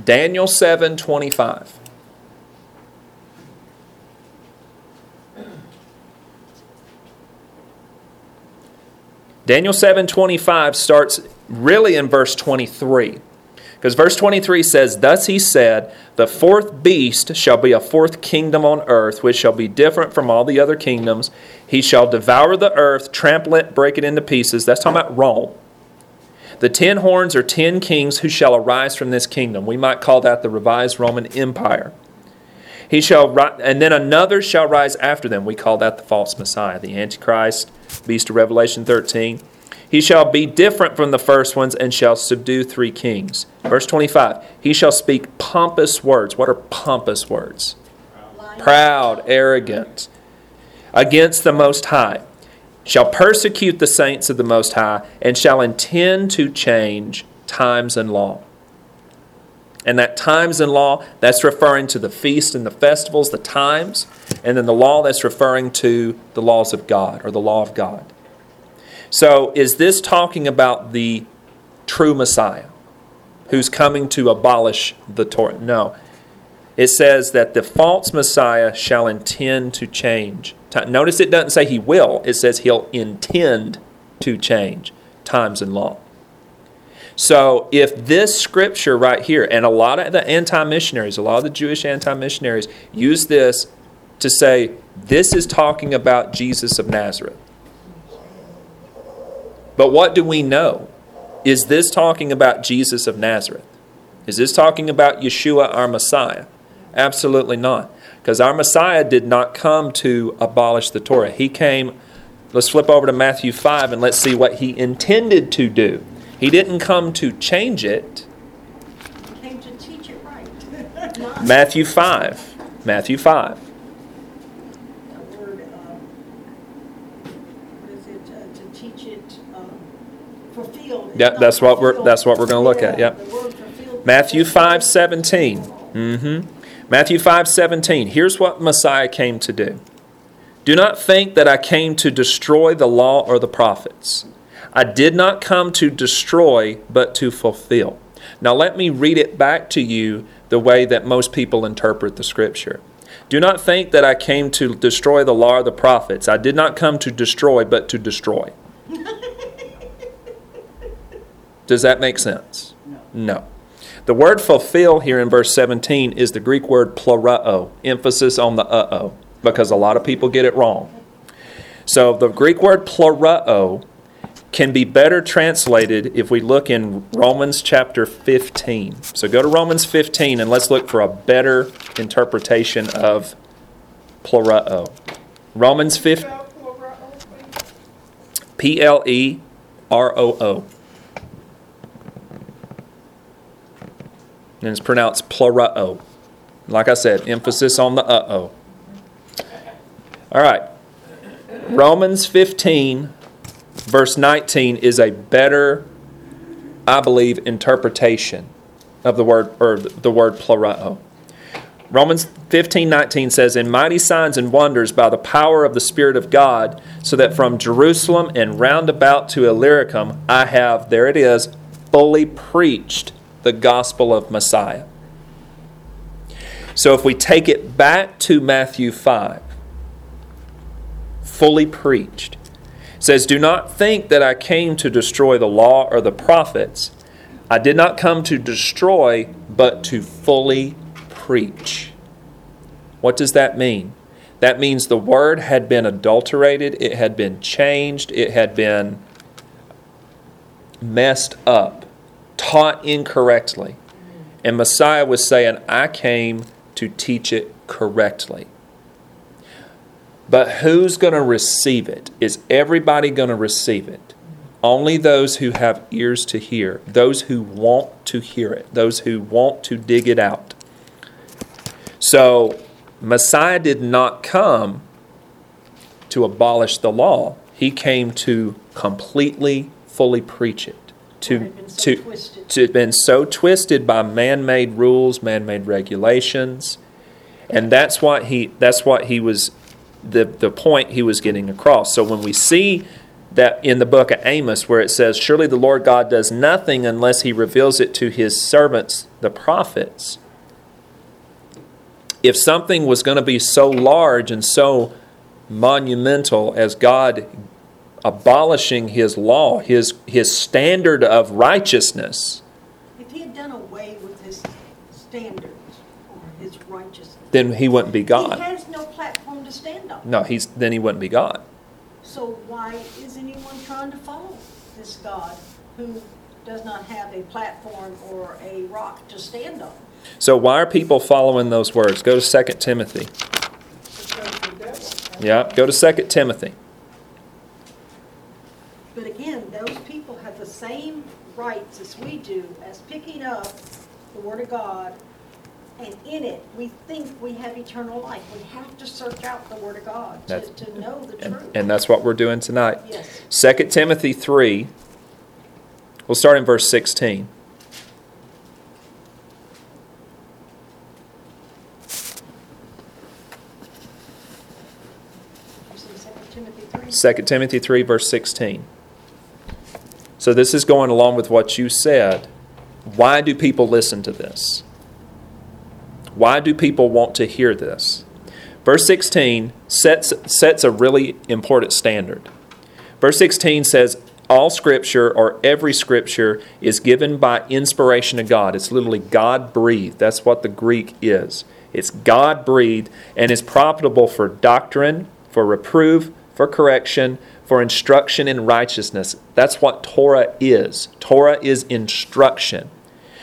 Daniel 7 25. Daniel 7:25 starts really in verse 23. Because verse 23 says, Thus he said, The fourth beast shall be a fourth kingdom on earth, which shall be different from all the other kingdoms. He shall devour the earth, trample it, break it into pieces. That's talking about Rome. The ten horns are ten kings who shall arise from this kingdom. We might call that the revised Roman Empire. He shall ri- and then another shall rise after them. We call that the false Messiah, the Antichrist, beast of Revelation 13. He shall be different from the first ones and shall subdue three kings. Verse 25. He shall speak pompous words. What are pompous words? Proud, arrogant, against the Most High. Shall persecute the saints of the Most High and shall intend to change times and law. And that times and law, that's referring to the feast and the festivals, the times, and then the law, that's referring to the laws of God or the law of God. So, is this talking about the true Messiah who's coming to abolish the Torah? No. It says that the false Messiah shall intend to change. Notice it doesn't say he will, it says he'll intend to change times and law. So, if this scripture right here, and a lot of the anti missionaries, a lot of the Jewish anti missionaries use this to say this is talking about Jesus of Nazareth. But what do we know? Is this talking about Jesus of Nazareth? Is this talking about Yeshua, our Messiah? Absolutely not. Because our Messiah did not come to abolish the Torah. He came, let's flip over to Matthew 5 and let's see what he intended to do. He didn't come to change it. Came to teach it right. Matthew 5. Matthew 5. the word, uh, what is it, uh, to teach it, um, Yeah, that's what we're- that's what we're gonna look at, yep. Matthew 5 17. hmm Matthew 5 17. Here's what Messiah came to do. Do not think that I came to destroy the law or the prophets. I did not come to destroy, but to fulfill. Now, let me read it back to you the way that most people interpret the scripture. Do not think that I came to destroy the law or the prophets. I did not come to destroy, but to destroy. Does that make sense? No. no. The word fulfill here in verse 17 is the Greek word plurao, emphasis on the uh oh, because a lot of people get it wrong. So the Greek word plurao can be better translated if we look in Romans chapter 15. So go to Romans 15 and let's look for a better interpretation of plurao. Romans 15, Spell. P L E R O O. And it's pronounced plurao. Like I said, emphasis on the uh oh. All right. Romans 15, verse 19, is a better, I believe, interpretation of the word or the word plurao. Romans 15, 19 says, In mighty signs and wonders by the power of the Spirit of God, so that from Jerusalem and round about to Illyricum I have, there it is, fully preached the gospel of Messiah. So if we take it back to Matthew 5, fully preached, says, Do not think that I came to destroy the law or the prophets. I did not come to destroy, but to fully preach. What does that mean? That means the word had been adulterated, it had been changed, it had been messed up, taught incorrectly. And Messiah was saying, I came to teach it correctly. But who's going to receive it? Is everybody going to receive it? Only those who have ears to hear, those who want to hear it, those who want to dig it out. So, Messiah did not come to abolish the law. He came to completely, fully preach it. To, so to, twisted. to been so twisted by man-made rules, man-made regulations, and that's what he that's what he was the the point he was getting across. So when we see that in the book of Amos where it says, "Surely the Lord God does nothing unless he reveals it to his servants the prophets." If something was going to be so large and so monumental as God abolishing his law, his his standard of righteousness, If he had done away with his standards or his righteousness, then he wouldn't be God. he has no platform to stand on. No, he's then he wouldn't be God. So why is anyone trying to follow this God who does not have a platform or a rock to stand on? So why are people following those words? Go to 2 Timothy. Yeah, go to 2 Timothy. But again, those people have the same rights as we do as picking up the Word of God, and in it, we think we have eternal life. We have to search out the Word of God to, That's- to know the And, truth. and that's what we're doing tonight. Yes. 2 Timothy 3. We'll start in verse 16. You see 2 Timothy 3? 2 Timothy 3, verse 16. So this is going along with what you said. Why do people listen to this? Why do people want to hear this? Verse 16 sets, sets a really important standard. Verse 16 says, All scripture or every scripture is given by inspiration of God. It's literally God breathed. That's what the Greek is. It's God breathed and is profitable for doctrine, for reproof, for correction, for instruction in righteousness. That's what Torah is. Torah is instruction.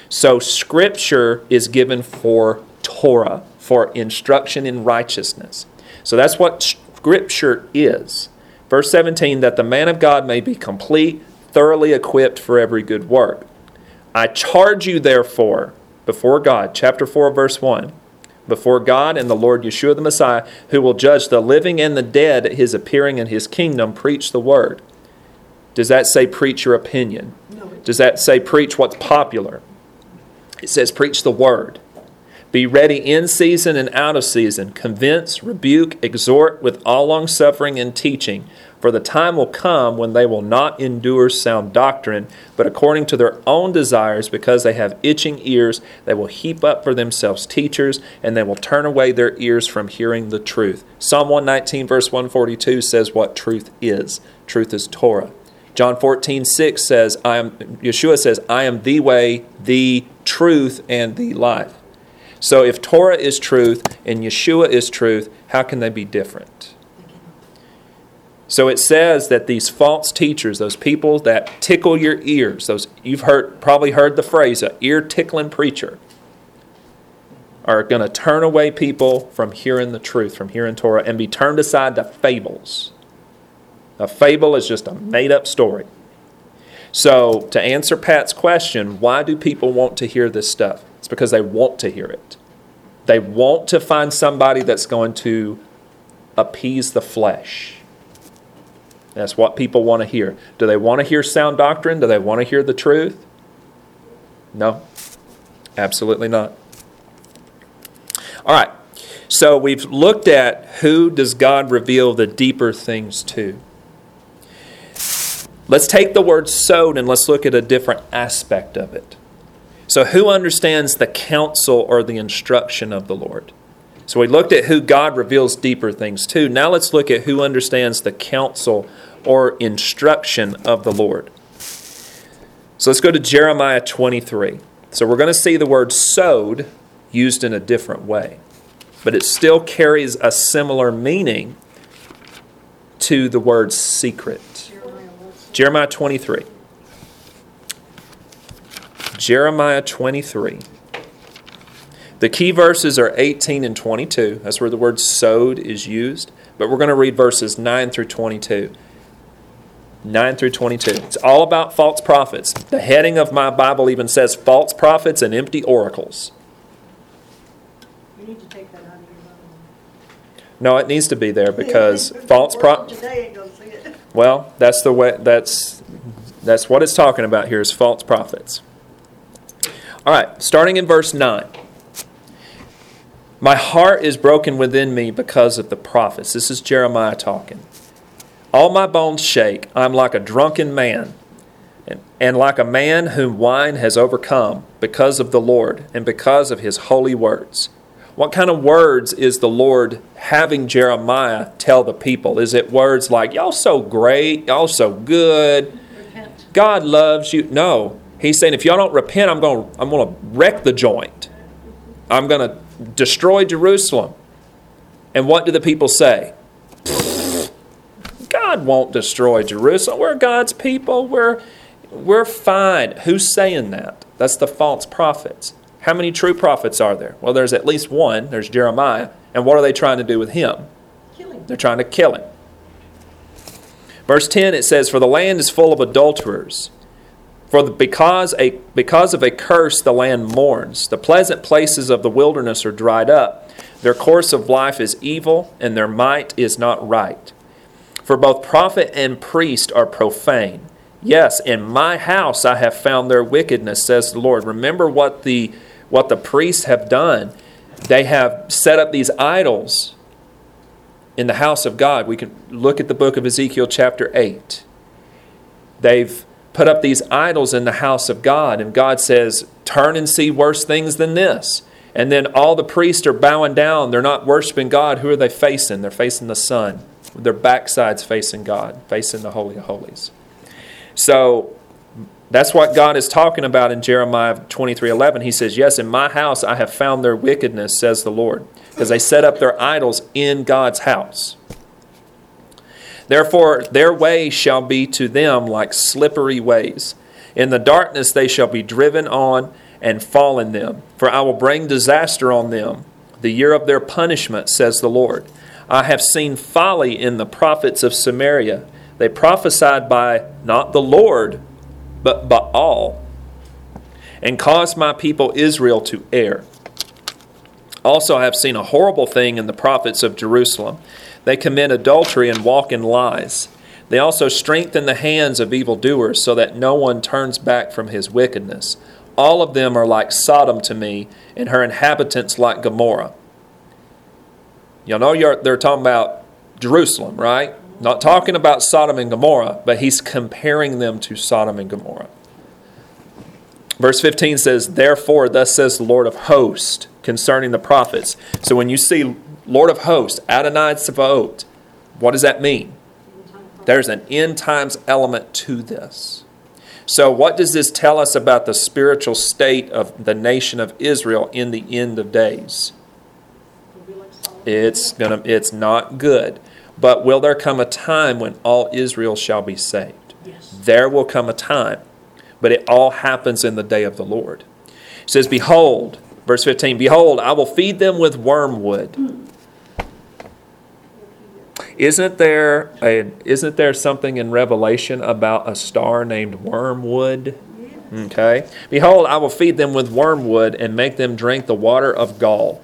So scripture is given for Torah, for instruction in righteousness. So that's what scripture is. Verse 17 that the man of God may be complete, thoroughly equipped for every good work. I charge you therefore before God, chapter 4 verse 1, before God and the Lord Yeshua the Messiah, who will judge the living and the dead at his appearing in his kingdom, preach the word. Does that say preach your opinion? No, Does that say preach what's popular? It says preach the word. Be ready in season and out of season. Convince, rebuke, exhort with all longsuffering and teaching. For the time will come when they will not endure sound doctrine, but according to their own desires, because they have itching ears, they will heap up for themselves teachers, and they will turn away their ears from hearing the truth. Psalm 119, verse 142 says what truth is. Truth is Torah. John 14, 6 says, I am Yeshua says, I am the way, the truth, and the life. So if Torah is truth and Yeshua is truth, how can they be different? So it says that these false teachers, those people that tickle your ears, those you've heard probably heard the phrase a ear tickling preacher, are going to turn away people from hearing the truth, from hearing Torah, and be turned aside to fables. A fable is just a made up story. So, to answer Pat's question, why do people want to hear this stuff? It's because they want to hear it. They want to find somebody that's going to appease the flesh. That's what people want to hear. Do they want to hear sound doctrine? Do they want to hear the truth? No, absolutely not. All right. So we've looked at who does God reveal the deeper things to. Let's take the word sod and let's look at a different aspect of it. So, who understands the counsel or the instruction of the Lord? So, we looked at who God reveals deeper things to. Now, let's look at who understands the counsel or instruction of the Lord. So, let's go to Jeremiah 23. So, we're going to see the word sod used in a different way, but it still carries a similar meaning to the word secret. Jeremiah 23. Jeremiah 23. The key verses are 18 and 22. That's where the word sod is used. But we're going to read verses 9 through 22. 9 through 22. It's all about false prophets. The heading of my Bible even says false prophets and empty oracles. You need to take that out of your Bible. No, it needs to be there because false prophets. Today ain't gonna see it. Well, that's the way. That's that's what it's talking about here is false prophets. All right, starting in verse nine. My heart is broken within me because of the prophets. This is Jeremiah talking. All my bones shake. I'm like a drunken man, and, and like a man whom wine has overcome because of the Lord and because of his holy words. What kind of words is the Lord having Jeremiah tell the people? Is it words like, y'all so great, y'all so good, Repent. God loves you? No. He's saying, if y'all don't repent, I'm going to I'm going to wreck the joint. I'm going to destroy Jerusalem. And what do the people say? God won't destroy Jerusalem. We're God's people. We're, we're fine. Who's saying that? That's the false prophets. How many true prophets are there? Well, there's at least one. There's Jeremiah. And what are they trying to do with him? Killing. They're trying to kill him. Verse 10 it says, For the land is full of adulterers. For because, a, because of a curse the land mourns. The pleasant places of the wilderness are dried up. Their course of life is evil, and their might is not right. For both prophet and priest are profane. Yes, in my house I have found their wickedness, says the Lord. Remember what the what the priests have done. They have set up these idols in the house of God. We can look at the book of Ezekiel, chapter 8. They've put up these idols in the house of God, and God says, Turn and see worse things than this. And then all the priests are bowing down. They're not worshiping God. Who are they facing? They're facing the sun. Their backsides facing God, facing the Holy of Holies. So that's what God is talking about in Jeremiah 23 11. He says, Yes, in my house I have found their wickedness, says the Lord, because they set up their idols in God's house. Therefore, their way shall be to them like slippery ways. In the darkness they shall be driven on and fall in them. For I will bring disaster on them, the year of their punishment, says the Lord. I have seen folly in the prophets of Samaria. They prophesied by not the Lord, but Baal, and caused my people Israel to err. Also, I have seen a horrible thing in the prophets of Jerusalem. They commit adultery and walk in lies. They also strengthen the hands of evildoers so that no one turns back from his wickedness. All of them are like Sodom to me, and her inhabitants like Gomorrah. Y'all know they're talking about Jerusalem, right? Not talking about Sodom and Gomorrah, but he's comparing them to Sodom and Gomorrah. Verse 15 says, Therefore, thus says the Lord of hosts concerning the prophets. So when you see Lord of hosts, Adonai Tsevaot, what does that mean? There's an end times element to this. So, what does this tell us about the spiritual state of the nation of Israel in the end of days? It'll be like Solomon. It's gonna it's not good. But will there come a time when all Israel shall be saved? Yes. There will come a time. But it all happens in the day of the Lord. It says, Behold, verse 15, Behold, I will feed them with wormwood. Hmm. Isn't there a isn't there something in Revelation about a star named Wormwood? Okay. Behold, I will feed them with wormwood and make them drink the water of gall.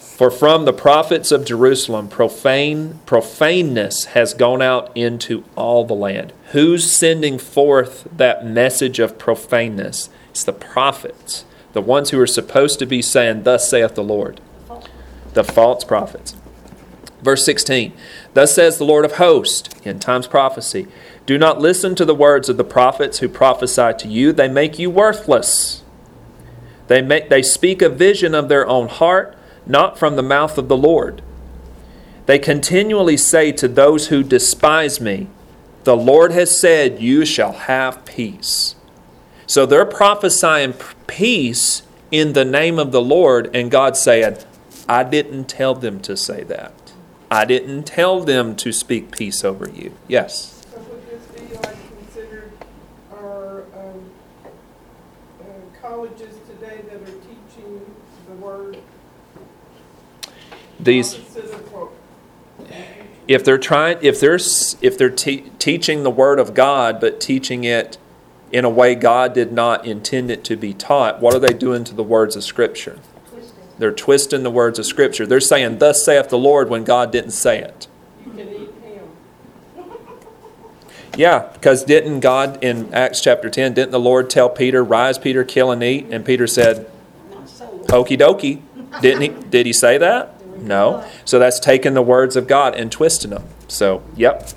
For from the prophets of Jerusalem, profane profaneness has gone out into all the land. Who's sending forth that message of profaneness? It's the prophets, the ones who are supposed to be saying, "Thus saith the Lord." The false prophets. Verse 16 Thus says the Lord of hosts, in times prophecy, do not listen to the words of the prophets who prophesy to you, they make you worthless. They, make, they speak a vision of their own heart, not from the mouth of the Lord. They continually say to those who despise me, The Lord has said, You shall have peace. So they're prophesying peace in the name of the Lord, and God saying, I didn't tell them to say that. I didn't tell them to speak peace over you. Yes. So would this be like considered our, um, uh, colleges today that are teaching the word? These Opposite of what if they're trying if they're if they're te- teaching the word of God but teaching it in a way God did not intend it to be taught, what are they doing to the words of scripture? They're twisting the words of Scripture. They're saying, Thus saith the Lord, when God didn't say it. You can eat ham. Yeah, because didn't God in Acts chapter 10, didn't the Lord tell Peter, Rise, Peter, kill and eat? And Peter said. Hokey dokey. Didn't he? Did he say that? No. So that's taking the words of God and twisting them. So, yep.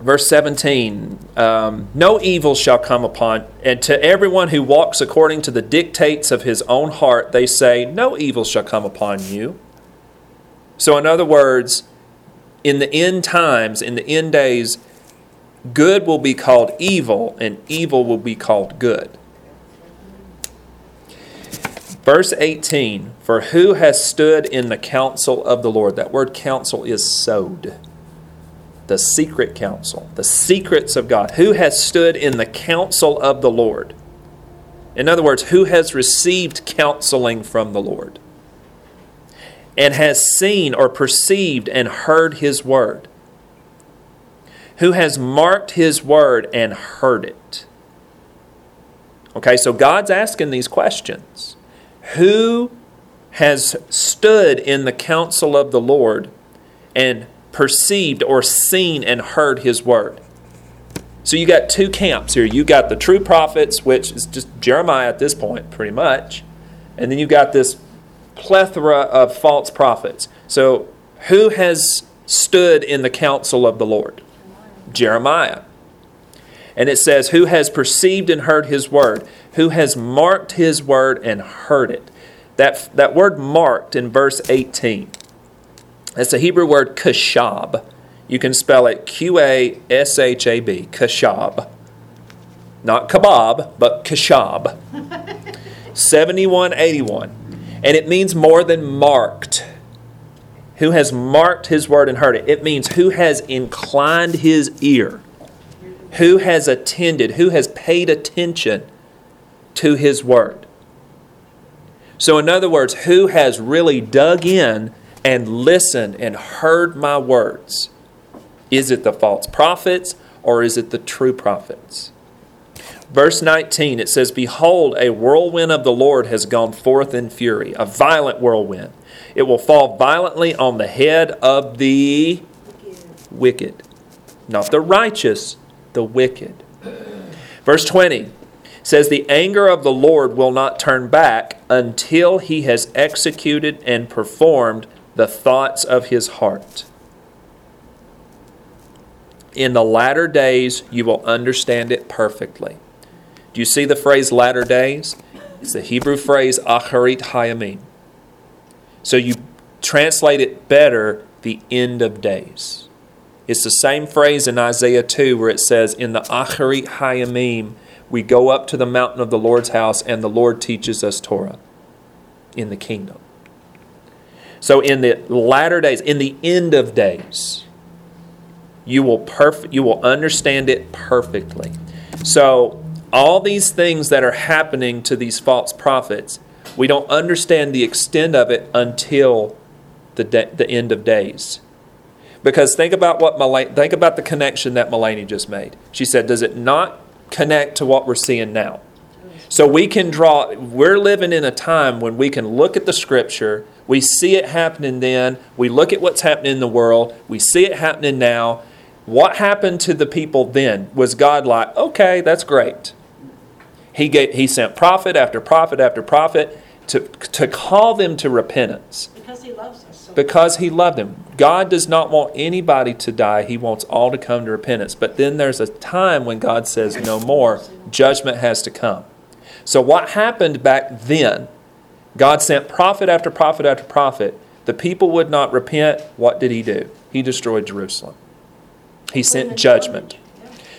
Verse 17 um, No evil shall come upon, and to everyone who walks according to the dictates of his own heart, they say, No evil shall come upon you. So, in other words, in the end times, in the end days, good will be called evil, and evil will be called good. Verse 18 For who has stood in the counsel of the Lord? That word counsel is sod. The secret counsel, the secrets of God. Who has stood in the counsel of the Lord? In other words, who has received counseling from the Lord? And has seen or perceived and heard his word? Who has marked his word and heard it? Okay, so God's asking these questions. Who has stood in the counsel of the Lord and perceived or seen and heard his word? So you got two camps here. You got the true prophets, which is just Jeremiah at this point, pretty much. And then you got this plethora of false prophets. So who has stood in the counsel of the Lord? Jeremiah. And it says, Who has perceived and heard his word? Who has marked his word and heard it? That, that word marked in verse 18, that's a Hebrew word kashab. You can spell it Q A S H A B, kashab. Not kebab, but kashab. 7181. And it means more than marked. Who has marked his word and heard it? It means who has inclined his ear who has attended, who has paid attention to his word. So, in other words, who has really dug in and listened and heard my words? Is it the false prophets or is it the true prophets? Verse 19, it says, Behold, a whirlwind of the Lord has gone forth in fury, a violent whirlwind. It will fall violently on the head of the wicked, not the righteous, the wicked. Verse 20 says, The anger of the Lord will not turn back until he has executed and performed the thoughts of his heart. In the latter days, you will understand it perfectly. Do you see the phrase latter days? It's the Hebrew phrase acharit hayamim. So you translate it better, the end of days. It's the same phrase in Isaiah 2 where it says, In the Acharit Hayamim, we go up to the mountain of the Lord's house and the Lord teaches us Torah in the kingdom. So in the latter days, in the end of days, you will perf- you will understand it perfectly. So all these things that are happening to these false prophets, we don't understand the extent of it until the, de- the end of days. Because think about what Mulaney, think about the connection that Mulaney just made. She said, "Does it not connect to what we're seeing now?" So we can draw. We're living in a time when we can look at the Scripture. We see it happening then. We look at what's happening in the world. We see it happening now. What happened to the people then? Was God like, okay, that's great? He gave, He sent prophet after prophet after prophet to to call them to repentance Because he loves us so. because he loved them. God does not want anybody to die. He wants all to come to repentance. But then there's a time when God says no more. Judgment has to come. So what happened back then? God sent prophet after prophet after prophet. The people would not repent. What did he do? He destroyed Jerusalem. He sent judgment.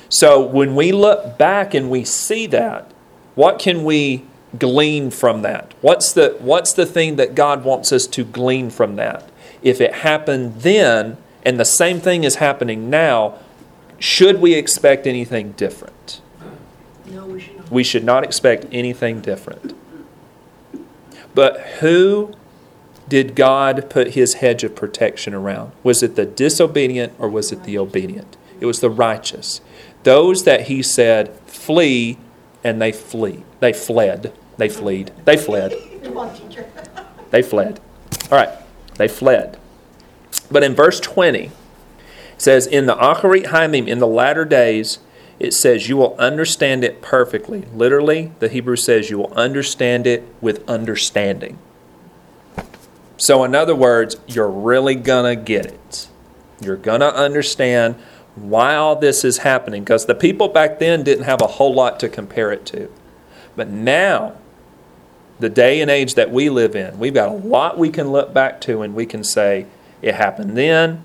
So when we look back and we see that, what can we glean from that? What's the what's the thing that God wants us to glean from that? If it happened then and the same thing is happening now, should we expect anything different? No, we should not. We should not expect anything different. But who did God put his hedge of protection around? Was it the disobedient or was it the obedient? It was the righteous. Those that he said, flee, and they flee. They fled. They fled. They fled. They fled. All right, they fled. But in verse 20, it says, In the Acharit Hayamim, in the latter days, it says, You will understand it perfectly. Literally, the Hebrew says, You will understand it with understanding. So, in other words, you're really going to get it. You're going to understand why all this is happening because the people back then didn't have a whole lot to compare it to. But now, the day and age that we live in, we've got a lot we can look back to and we can say, it happened then.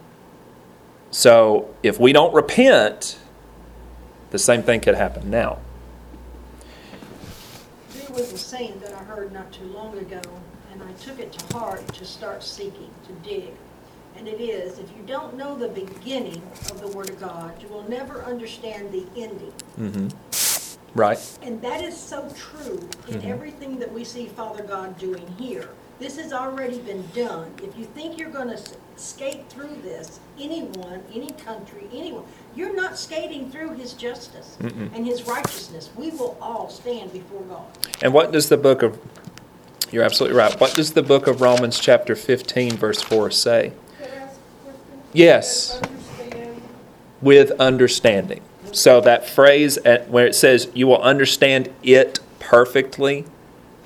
So if we don't repent, the same thing could happen now. There was a saying that I heard not too long ago, and I took it to heart to start seeking, to dig. And it is, if you don't know the beginning of the Word of God, you will never understand the ending. Mm-hmm. Right. And that is so true in Mhm. everything that we see Father God doing here. This has already been done. If you think you're going to skate through this, anyone, any country, anyone, you're not skating through His justice and His righteousness. We will all stand before God. And what does the book of You're absolutely right. What does the book of Romans chapter 15 verse 4 say? Can I ask a question? Yes. With understanding. So that phrase at, where it says you will understand it perfectly,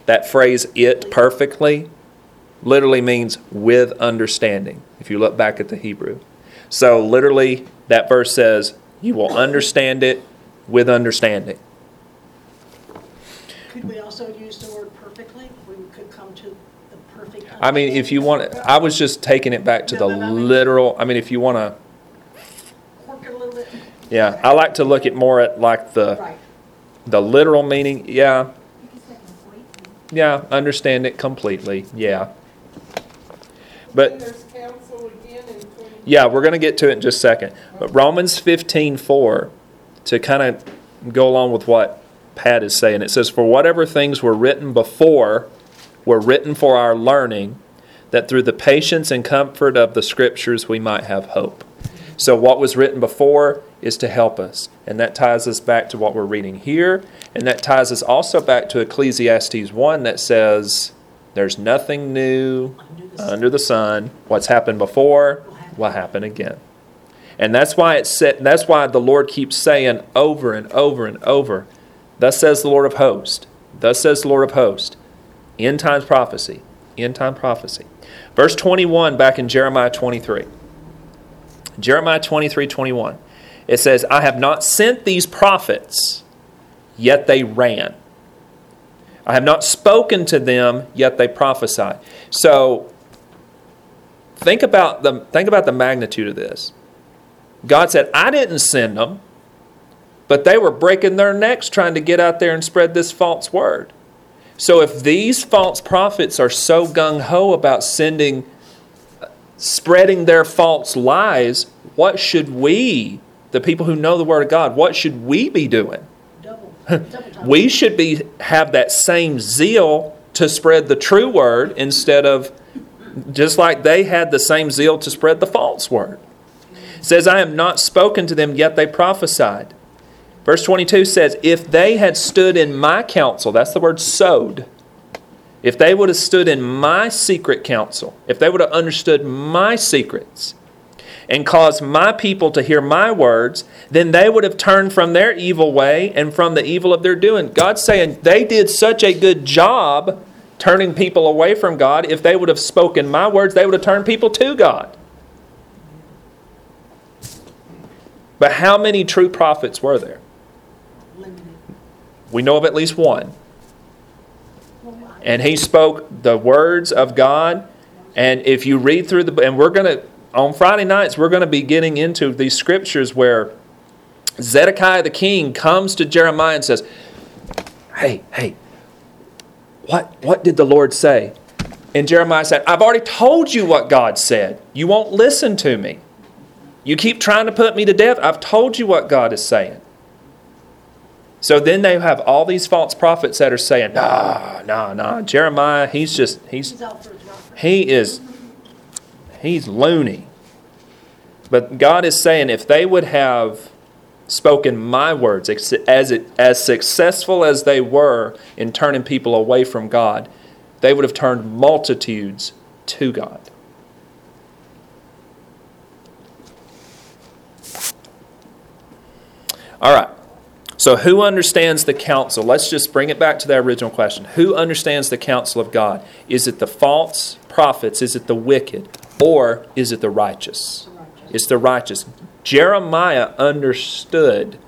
that phrase it perfectly literally means with understanding if you look back at the Hebrew. So literally that verse says you will understand it with understanding. Could we also use the word perfectly? We could come to the perfect. I mean, if you want, I was just taking it back to the No, but I mean- literal. I mean, if you want to, Work it a little bit. yeah, I like to look at more at like the Right. the literal meaning. Yeah, yeah, understand it completely. Yeah, but there's counsel again in twenty. Yeah, we're going to get to it in just a second. But Romans fifteen four, to kind of go along with what Pat is saying, it says, "For whatever things were written before were written for our learning, that through the patience and comfort of the Scriptures we might have hope." So, what was written before is to help us. And that ties us back to what we're reading here. And that ties us also back to Ecclesiastes 1 that says, There's nothing new under the sun. What's happened before will happen again. And that's why it's set, that's why the Lord keeps saying over and over and over, Thus says the Lord of hosts. Thus says the Lord of hosts. End times prophecy. End time prophecy. Verse 21 back in Jeremiah 23. Jeremiah 23 21. It says, I have not sent these prophets, yet they ran. I have not spoken to them, yet they prophesied. So think about the think about the magnitude of this. God said, I didn't send them, but they were breaking their necks trying to get out there and spread this false word. So if these false prophets are so gung ho about sending spreading their false lies, what should we, the people who know the Word of God, what should we be doing? Double, double. We should be have that same zeal to spread the true word instead of just like they had the same zeal to spread the false word. It says, I am not spoken to them, yet they prophesied. Verse 22 says, If they had stood in my counsel, that's the word sod. If they would have stood in my secret counsel, if they would have understood my secrets, and caused my people to hear my words, then they would have turned from their evil way and from the evil of their doing. God's saying they did such a good job turning people away from God. If they would have spoken my words, they would have turned people to God. But how many true prophets were there? We know of at least one. And he spoke the words of God. And if you read through the, and we're going to, on Friday nights, we're going to be getting into these scriptures where Zedekiah the king comes to Jeremiah and says, Hey, hey, what, what did the Lord say? And Jeremiah said, I've already told you what God said. You won't listen to me. You keep trying to put me to death. I've told you what God is saying. So then they have all these false prophets that are saying, nah, nah, nah. Jeremiah, he's just, he's, He's out for his doctor. he is, he's loony. But God is saying if they would have spoken my words as, it, as successful as they were in turning people away from God, they would have turned multitudes to God. All right. So, who understands the counsel? Let's just bring it back to the original question. Who understands the counsel of God? Is it the false prophets? Is it the wicked? Or is it the righteous? It's the righteous. Jeremiah understood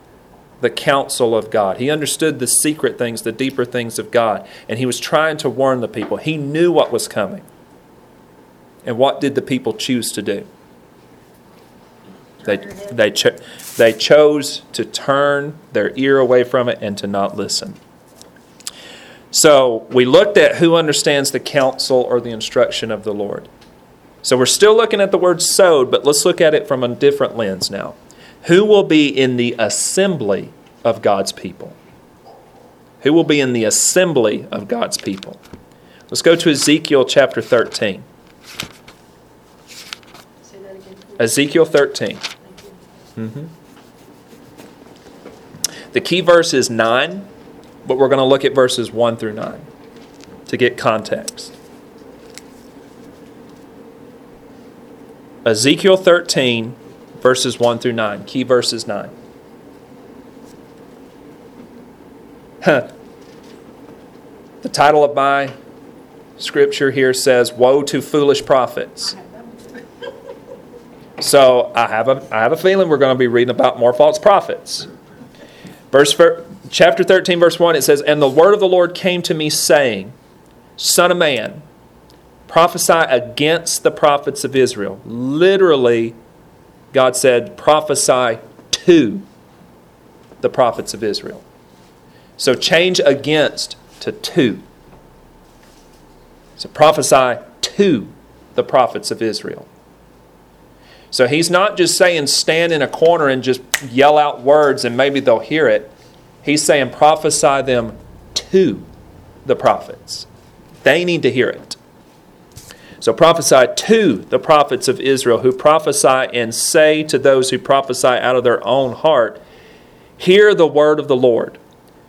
the counsel of God. He understood the secret things, the deeper things of God, and he was trying to warn the people. He knew what was coming. And what did the people choose to do? They, they, cho- they chose to turn their ear away from it and to not listen. So we looked at who understands the counsel or the instruction of the Lord. So we're still looking at the word sod, but let's look at it from a different lens now. Who will be in the assembly of God's people? Who will be in the assembly of God's people? Let's go to Ezekiel chapter 13. Say that again. please. Ezekiel 13. Mm-hmm. The key verse is 9, but we're going to look at verses 1 through 9 to get context. Ezekiel 13, verses 1 through 9. Key verses 9. Huh. The title of my scripture here says, Woe to foolish prophets. I have that one too. So I have a I have a feeling we're going to be reading about more false prophets. Verse chapter 13 verse 1 it says and the word of the Lord came to me saying son of man prophesy against the prophets of Israel. Literally God said prophesy to the prophets of Israel. So change against to to. So prophesy to the prophets of Israel. So he's not just saying stand in a corner and just yell out words and maybe they'll hear it. He's saying prophesy them to the prophets. They need to hear it. So prophesy to the prophets of Israel who prophesy and say to those who prophesy out of their own heart, Hear the word of the Lord.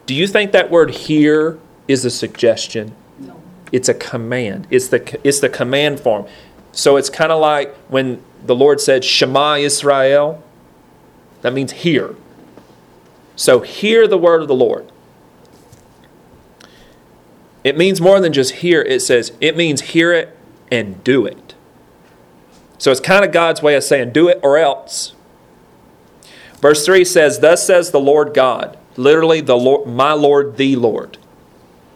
Do you think that word hear is a suggestion? No. It's a command. It's the it's the command form. So it's kind of like when the Lord said Shema Israel. That means hear. So hear the word of the Lord. It means more than just hear. It says it means hear it and do it. So it's kind of God's way of saying do it or else. Verse 3 says, Thus says the Lord God, literally the Lord, my Lord, the Lord.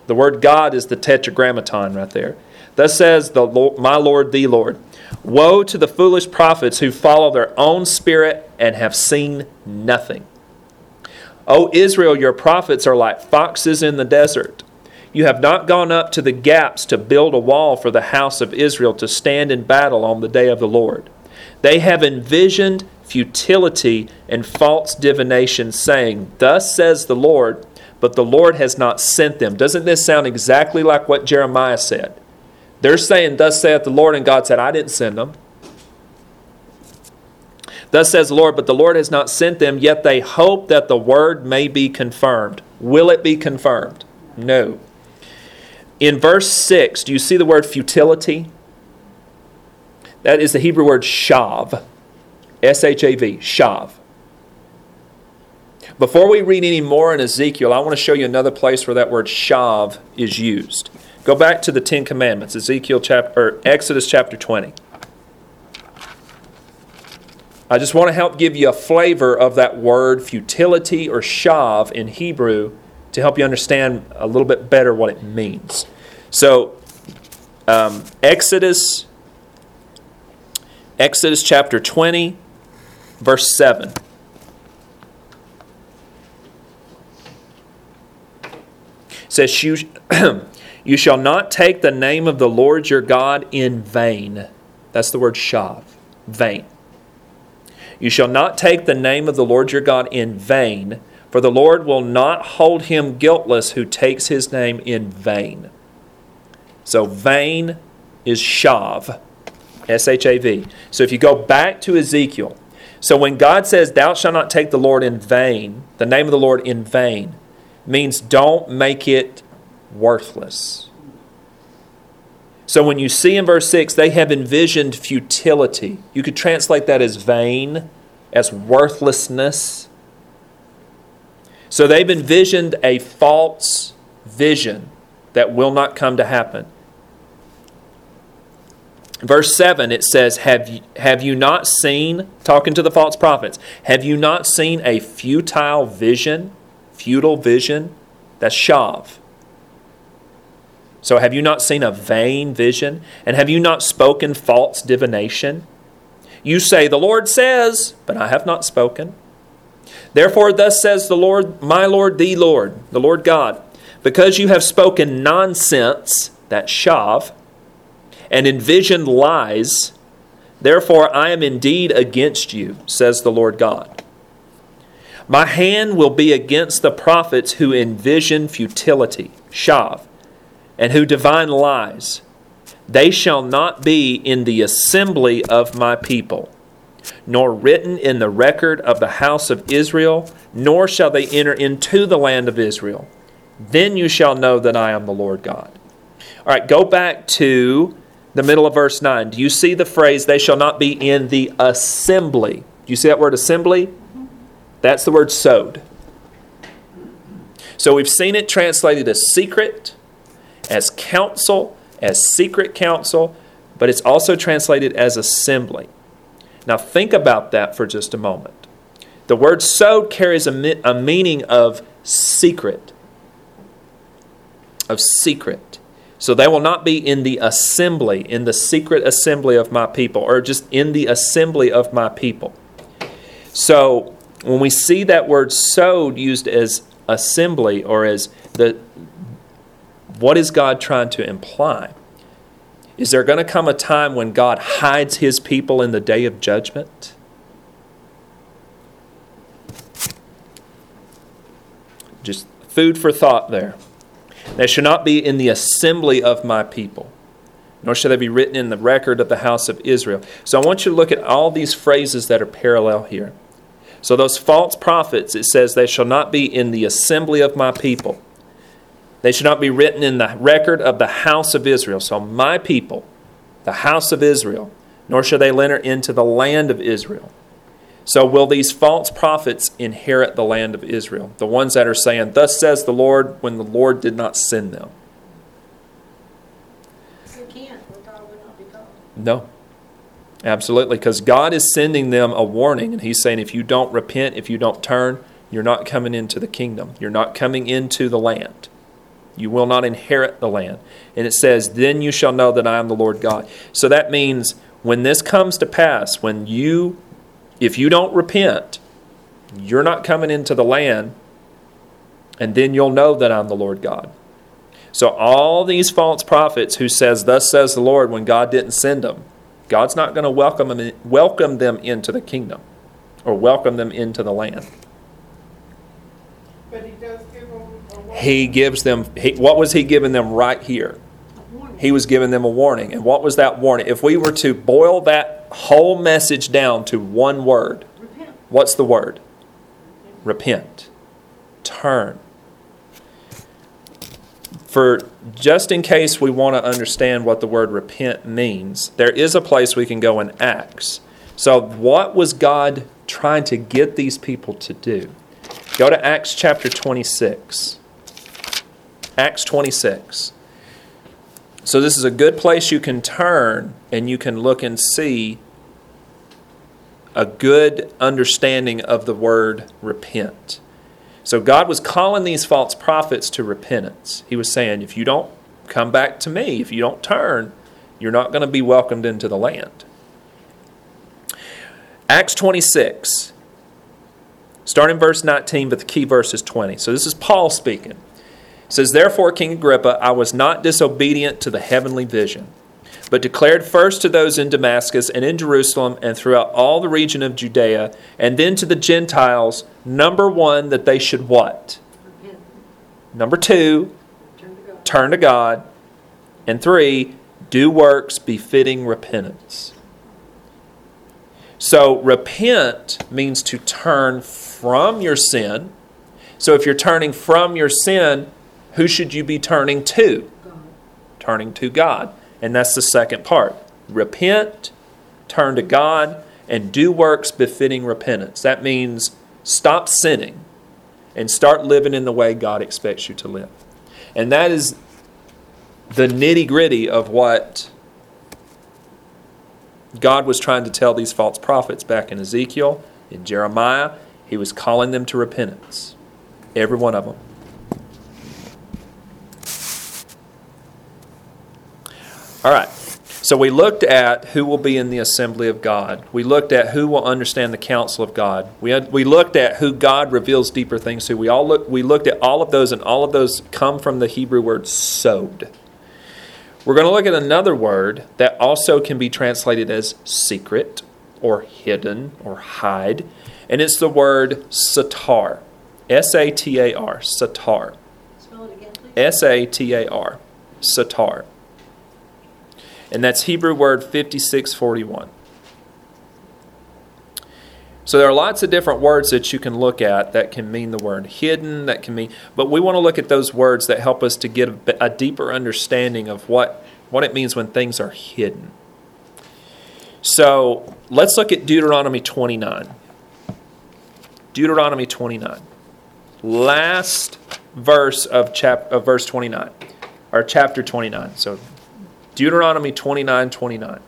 The word God is the tetragrammaton right there. Thus says the Lord, my Lord, the Lord. Woe to the foolish prophets who follow their own spirit and have seen nothing. O Israel, your prophets are like foxes in the desert. You have not gone up to the gaps to build a wall for the house of Israel to stand in battle on the day of the Lord. They have envisioned futility and false divination, saying, Thus says the Lord, but the Lord has not sent them. Doesn't this sound exactly like what Jeremiah said? They're saying, Thus saith the Lord, and God said, I didn't send them. Thus says the Lord, but the Lord has not sent them, yet they hope that the word may be confirmed. Will it be confirmed? No. In verse 6, do you see the word futility? That is the Hebrew word shav. S H A V, shav. Before we read any more in Ezekiel, I want to show you another place where that word shav is used. Go back to the Ten Commandments, Ezekiel chapter Exodus chapter 20. I just want to help give you a flavor of that word futility or shav in Hebrew to help you understand a little bit better what it means. So, um, Exodus, Exodus chapter 20, verse 7. It says, you, you shall not take the name of the Lord your God in vain. That's the word shav, vain. You shall not take the name of the Lord your God in vain, for the Lord will not hold him guiltless who takes his name in vain. So, vain is shav, S H A V. So, if you go back to Ezekiel, so when God says, Thou shalt not take the Lord in vain, the name of the Lord in vain, means don't make it worthless. So when you see in verse 6, they have envisioned futility. You could translate that as vain, as worthlessness. So they've envisioned a false vision that will not come to happen. Verse 7, it says, have you, have you not seen, talking to the false prophets, have you not seen a futile vision? Futile vision? That's shav. So have you not seen a vain vision? And have you not spoken false divination? You say, The Lord says, but I have not spoken. Therefore, thus says the Lord, my Lord, the Lord, the Lord God, because you have spoken nonsense, that shav, and envisioned lies, therefore I am indeed against you, says the Lord God. My hand will be against the prophets who envision futility, shav, and who divine lies. They shall not be in the assembly of my people, nor written in the record of the house of Israel, nor shall they enter into the land of Israel. Then you shall know that I am the Lord God. All right, go back to the middle of verse 9. Do you see the phrase, they shall not be in the assembly? Do you see that word assembly? That's the word sod. So we've seen it translated as secret, as council, as secret council, but it's also translated as assembly. Now think about that for just a moment. The word sod carries a, a meaning of secret. Of secret. So they will not be in the assembly, in the secret assembly of my people, or just in the assembly of my people. So when we see that word sod used as assembly or as the what is God trying to imply? Is there going to come a time when God hides his people in the day of judgment? Just food for thought there. They shall not be in the assembly of my people, nor shall they be written in the record of the house of Israel. So I want you to look at all these phrases that are parallel here. So those false prophets, it says, they shall not be in the assembly of my people. They should not be written in the record of the house of Israel. So, my people, the house of Israel, nor shall they enter into the land of Israel. So, will these false prophets inherit the land of Israel? The ones that are saying, Thus says the Lord, when the Lord did not send them. You can't, or God would not be called. No. Absolutely, because God is sending them a warning, and He's saying, if you don't repent, if you don't turn, you're not coming into the kingdom. You're not coming into the land. You will not inherit the land. And it says, Then you shall know that I am the Lord God. So that means when this comes to pass, when you, if you don't repent, you're not coming into the land, and then you'll know that I'm the Lord God. So all these false prophets who says, Thus says the Lord, when God didn't send them, God's not going to welcome them, welcome them into the kingdom or welcome them into the land. But he does give them a warning. He gives them, he, what was he giving them right here? He was giving them a warning. And what was that warning? If we were to boil that whole message down to one word, Repent. what's the word? Repent. Turn. For just in case we want to understand what the word repent means, there is a place we can go in Acts. So, what was God trying to get these people to do? Go to Acts chapter 26. Acts 26. So, this is a good place you can turn and you can look and see a good understanding of the word repent. So, God was calling these false prophets to repentance. He was saying, if you don't come back to me, if you don't turn, you're not going to be welcomed into the land. Acts 26, starting verse 19, but the key verse is 20. So, this is Paul speaking. It says, Therefore, King Agrippa, I was not disobedient to the heavenly vision, but declared first to those in Damascus and in Jerusalem and throughout all the region of Judea, and then to the Gentiles, number one, that they should what? Repent. Number two, Turn to God. turn to God. And three, do works befitting repentance. So, repent means to turn from your sin. So, if you're turning from your sin, who should you be turning to? God. Turning to God. And that's the second part. Repent, turn to God, and do works befitting repentance. That means stop sinning and start living in the way God expects you to live. And that is the nitty gritty of what God was trying to tell these false prophets back in Ezekiel, in Jeremiah. He was calling them to repentance. Every one of them. All right. So we looked at who will be in the assembly of God. We looked at who will understand the counsel of God. We had, we looked at who God reveals deeper things to. We all look, we looked at all of those, and all of those come from the Hebrew word sod. We're going to look at another word that also can be translated as secret or hidden or hide, and it's the word satar. S A T A R, satar. Spell it again, please. S A T A R, satar. And that's Hebrew word 5641. So there are lots of different words that you can look at that can mean the word hidden, that can mean, but we want to look at those words that help us to get a, deeper understanding of what, what it means when things are hidden. So let's look at Deuteronomy 29. Deuteronomy 29. Last verse of, chap, of verse 29, or chapter 29. So Deuteronomy 29 29.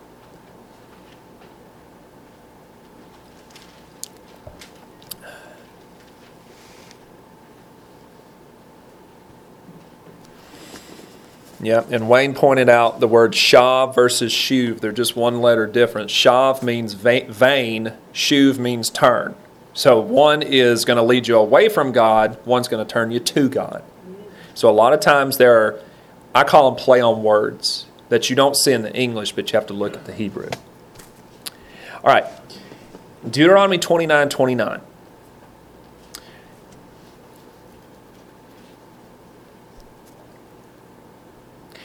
Yeah, and Wayne pointed out the word shav versus shuv. They're just one letter difference. Shav means vain, shuv means turn. So one is going to lead you away from God, one's going to turn you to God. So a lot of times there are, I call them play on words that you don't see in the English, but you have to look at the Hebrew. All right, Deuteronomy 29 29.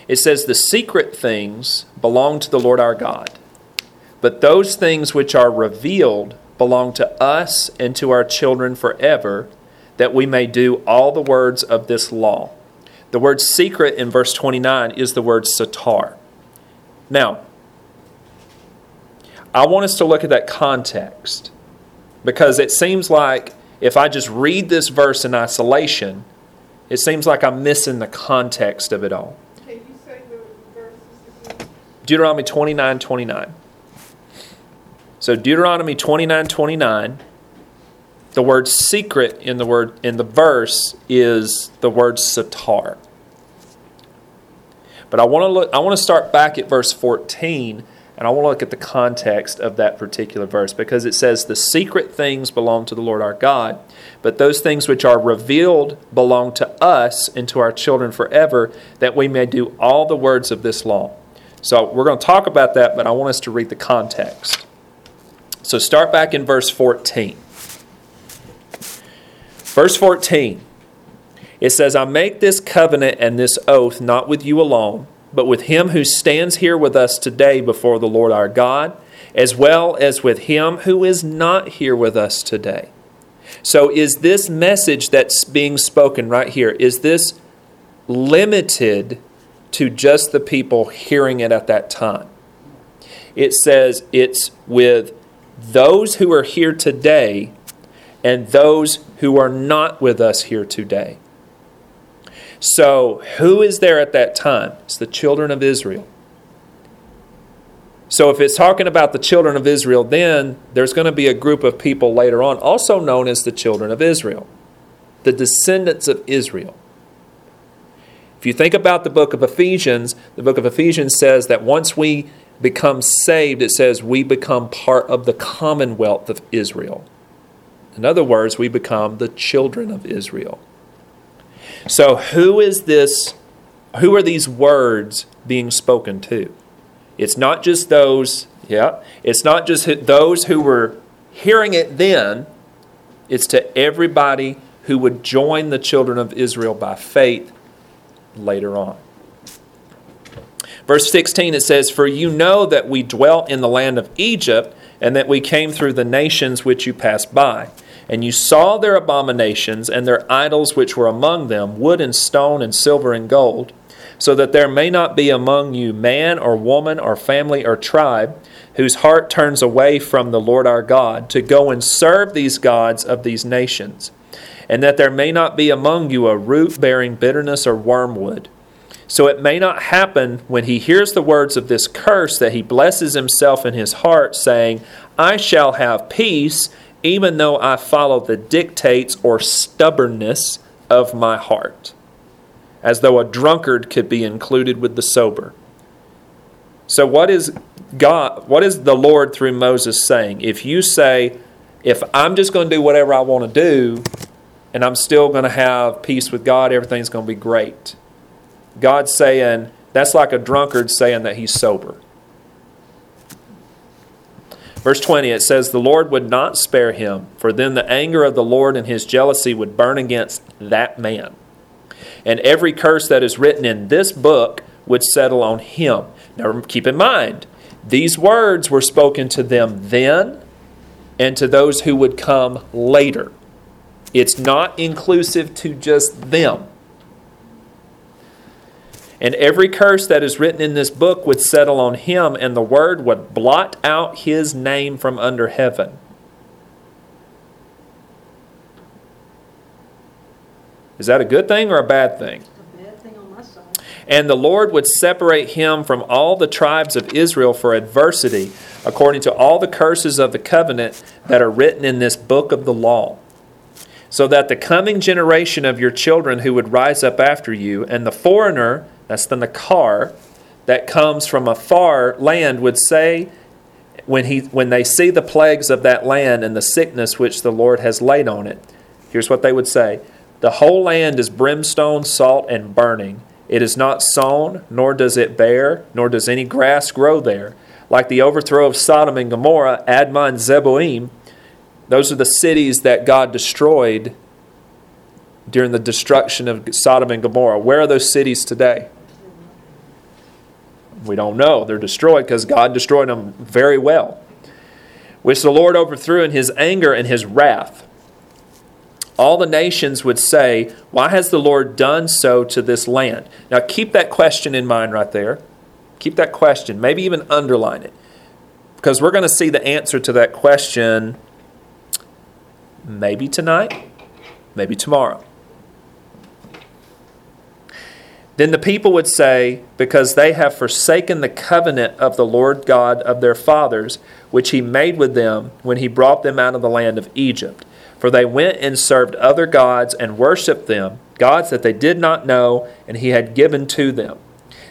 It says, The secret things belong to the Lord our God, but those things which are revealed belong to us and to our children forever, that we may do all the words of this law. The word secret in verse 29 is the word satar. Now, I want us to look at that context because it seems like if I just read this verse in isolation, it seems like I'm missing the context of it all. Can you say the Deuteronomy 29 29. So Deuteronomy 29 29, the word secret in the word in the verse is the word satar. But I want to look I want to start back at verse 14 and I want to look at the context of that particular verse because it says the secret things belong to the Lord our God, but those things which are revealed belong to us and to our children forever that we may do all the words of this law. So we're going to talk about that, but I want us to read the context. So start back in verse 14. Verse 14. It says, I make this covenant and this oath not with you alone, but with him who stands here with us today before the Lord our God, as well as with him who is not here with us today. So, is this message that's being spoken right here, is this limited to just the people hearing it at that time? It says it's with those who are here today and those who are not with us here today. So, who is there at that time? It's the children of Israel. So, if it's talking about the children of Israel, then there's going to be a group of people later on, also known as the children of Israel, the descendants of Israel. If you think about the book of Ephesians, the book of Ephesians says that once we become saved, it says we become part of the commonwealth of Israel. In other words, we become the children of Israel. So, who is this? Who are these words being spoken to? It's not just those, yeah, it's not just those who were hearing it then, it's to everybody who would join the children of Israel by faith later on. Verse 16 it says, For you know that we dwelt in the land of Egypt, and that we came through the nations which you passed by. And you saw their abominations and their idols which were among them, wood and stone and silver and gold. so that there may not be among you man or woman or family or tribe whose heart turns away from the Lord our God to go and serve these gods of these nations, and that there may not be among you a root bearing bitterness or wormwood. So it may not happen when he hears the words of this curse that he blesses himself in his heart, saying, I shall have peace, even though I follow the dictates or stubbornness of my heart as though a drunkard could be included with the sober. So what is God what is the Lord through Moses saying? If you say if I'm just going to do whatever I want to do and I'm still going to have peace with God, everything's going to be great. God's saying that's like a drunkard saying that he's sober. Verse 20, it says, The Lord would not spare him, for then the anger of the Lord and his jealousy would burn against that man and every curse that is written in this book would settle on him. Now keep in mind, these words were spoken to them then and to those who would come later. It's not inclusive to just them. And every curse that is written in this book would settle on him, and the word would blot out his name from under heaven. Is that a good thing or a bad thing? A bad thing on my side. And the Lord would separate him from all the tribes of Israel for adversity, according to all the curses of the covenant that are written in this book of the law. So that the coming generation of your children who would rise up after you, and the foreigner, that's the Nakar, that comes from a far land, would say, when, he, when they see the plagues of that land and the sickness which the Lord has laid on it, here's what they would say the whole land is brimstone, salt, and burning. It is not sown, nor does it bear, nor does any grass grow there. Like the overthrow of Sodom and Gomorrah, Admah and Zeboim, those are the cities that God destroyed during the destruction of Sodom and Gomorrah. Where are those cities today? We don't know. They're destroyed because God destroyed them very well, which the Lord overthrew in his anger and his wrath all the nations would say, Why has the Lord done so to this land? Now, keep that question in mind right there. Keep that question. Maybe even underline it. Because we're going to see the answer to that question maybe tonight, maybe tomorrow. Then the people would say, Because they have forsaken the covenant of the Lord God of their fathers, which he made with them when he brought them out of the land of Egypt. For they went and served other gods and worshipped them, gods that they did not know, and he had given to them.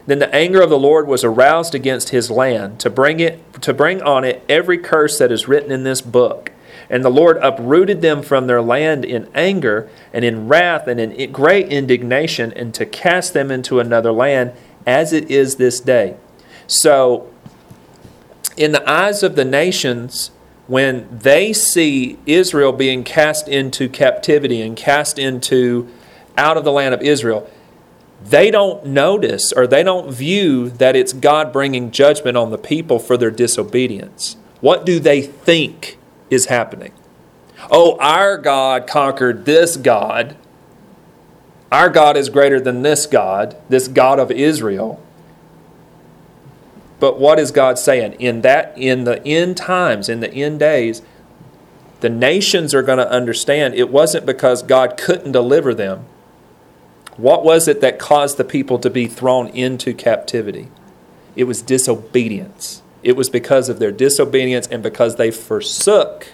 Then the anger of the Lord was aroused against his land to bring it to bring on it every curse that is written in this book. And the Lord uprooted them from their land in anger and in wrath and in great indignation, and to cast them into another land, as it is this day. So, in the eyes of the nations, when they see Israel being cast into captivity and cast into out of the land of Israel, they don't notice or they don't view that it's God bringing judgment on the people for their disobedience. What do they think is happening? Oh, our God conquered this God. Our God is greater than this God, this God of Israel. But what is God saying? In that in the end times, in the end days, the nations are going to understand it wasn't because God couldn't deliver them. What was it that caused the people to be thrown into captivity? It was disobedience. It was because of their disobedience and because they forsook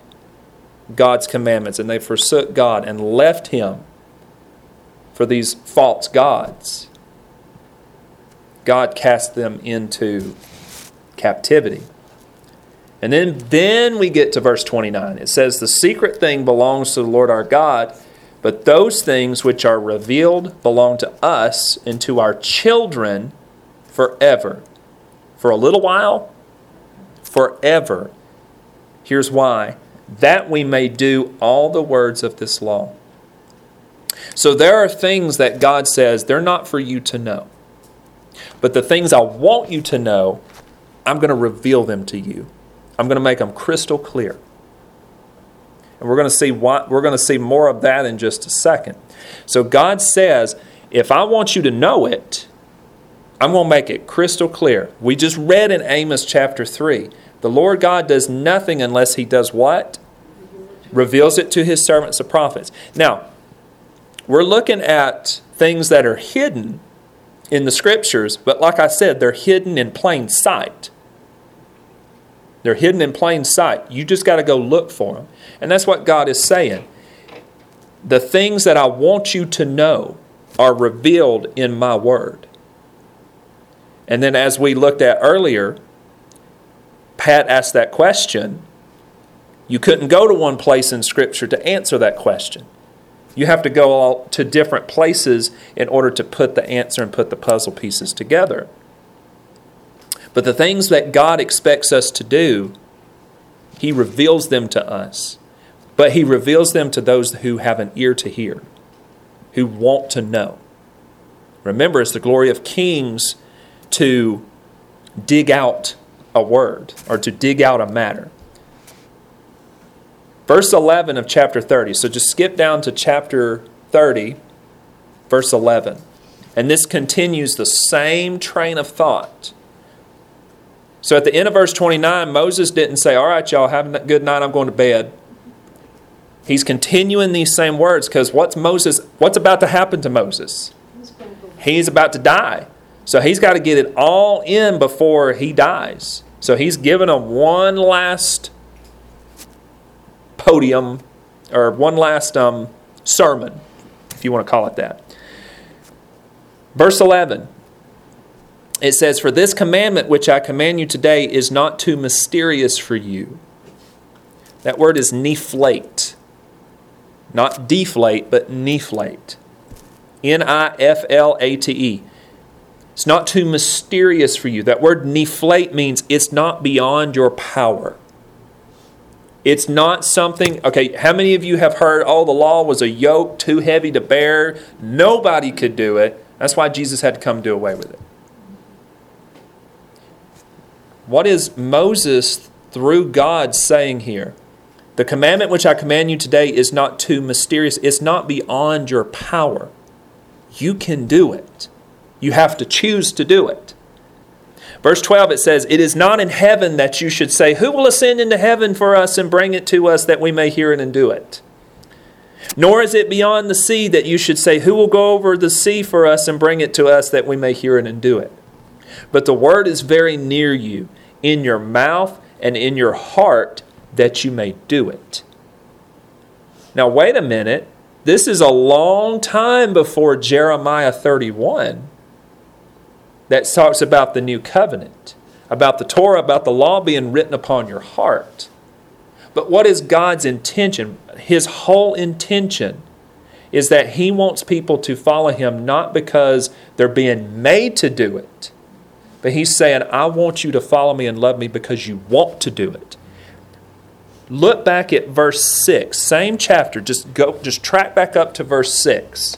God's commandments and they forsook God and left Him for these false gods. God cast them into captivity. And then, then we get to verse 29. It says, The secret thing belongs to the Lord our God, but those things which are revealed belong to us and to our children forever. For a little while, forever. Here's why that we may do all the words of this law. So there are things that God says they're not for you to know. But the things I want you to know I'm going to reveal them to you. I'm going to make them crystal clear. And we're going to see what we're going to see more of that in just a second. So God says, if I want you to know it, I'm going to make it crystal clear. We just read in Amos chapter 3 the Lord God does nothing unless he does what? Reveals it to his servants, the prophets. Now, we're looking at things that are hidden in the scriptures, but like I said, they're hidden in plain sight. They're hidden in plain sight. You just got to go look for them. And that's what God is saying. The things that I want you to know are revealed in my word. And then, as we looked at earlier, Pat asked that question. You couldn't go to one place in Scripture to answer that question. You have to go to different places in order to put the answer and put the puzzle pieces together. But the things that God expects us to do, He reveals them to us. But He reveals them to those who have an ear to hear, who want to know. Remember, it's the glory of kings to dig out a word or to dig out a matter. Verse 11 of chapter 30. So just skip down to chapter 30, verse 11. And this continues the same train of thought. So at the end of verse 29, Moses didn't say, All right, y'all, have a good night, I'm going to bed. He's continuing these same words because what's Moses, what's about to happen to Moses? He's about to die. So he's got to get it all in before he dies. So he's given him one last podium or one last um, sermon, if you want to call it that. Verse 11 it says, For this commandment which I command you today is not too mysterious for you. That word is niflate. Not deflate, but niflate. N I F L A T E. It's not too mysterious for you. That word niflate means it's not beyond your power. It's not something, okay, how many of you have heard, oh, the law was a yoke too heavy to bear? Nobody could do it. That's why Jesus had to come do away with it. What is Moses, through God, saying here? The commandment which I command you today is not too mysterious, it's not beyond your power. You can do it. You have to choose to do it. Verse 12 it says, It is not in heaven that you should say, Who will ascend into heaven for us and bring it to us that we may hear it and do it? Nor is it beyond the sea that you should say, Who will go over the sea for us and bring it to us that we may hear it and do it? But the word is very near you, in your mouth and in your heart, that you may do it. Now, wait a minute. This is a long time before Jeremiah 31 that talks about the new covenant, about the Torah, about the law being written upon your heart. But what is God's intention? His whole intention is that He wants people to follow Him not because they're being made to do it, but He's saying, I want you to follow me and love me because you want to do it. Look back at verse 6, same chapter, just go just track back up to verse 6.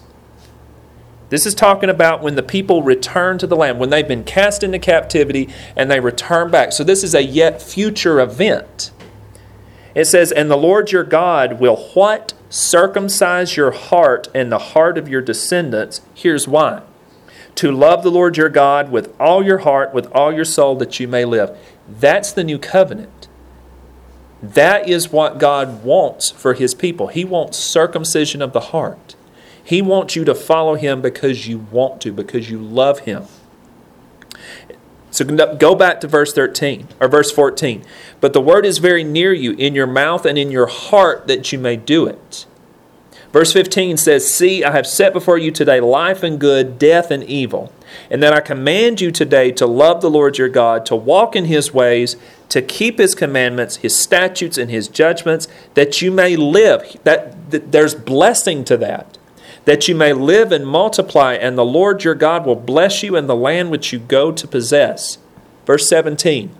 This is talking about when the people return to the land, when they've been cast into captivity and they return back. So this is a yet future event. It says, And the Lord your God will what? Circumcise your heart and the heart of your descendants. Here's why. To love the Lord your God with all your heart, with all your soul, that you may live. That's the new covenant. That is what God wants for his people. He wants circumcision of the heart. He wants you to follow him because you want to, because you love him. So go back to verse 13 or verse 14. But the word is very near you, in your mouth and in your heart, that you may do it. Verse 15 says, See, I have set before you today life and good, death and evil. And that I command you today to love the Lord your God, to walk in his ways, to keep his commandments, his statutes, and his judgments, that you may live. That, that there's blessing to that that you may live and multiply, and the Lord your God will bless you in the land which you go to possess. Verse 17.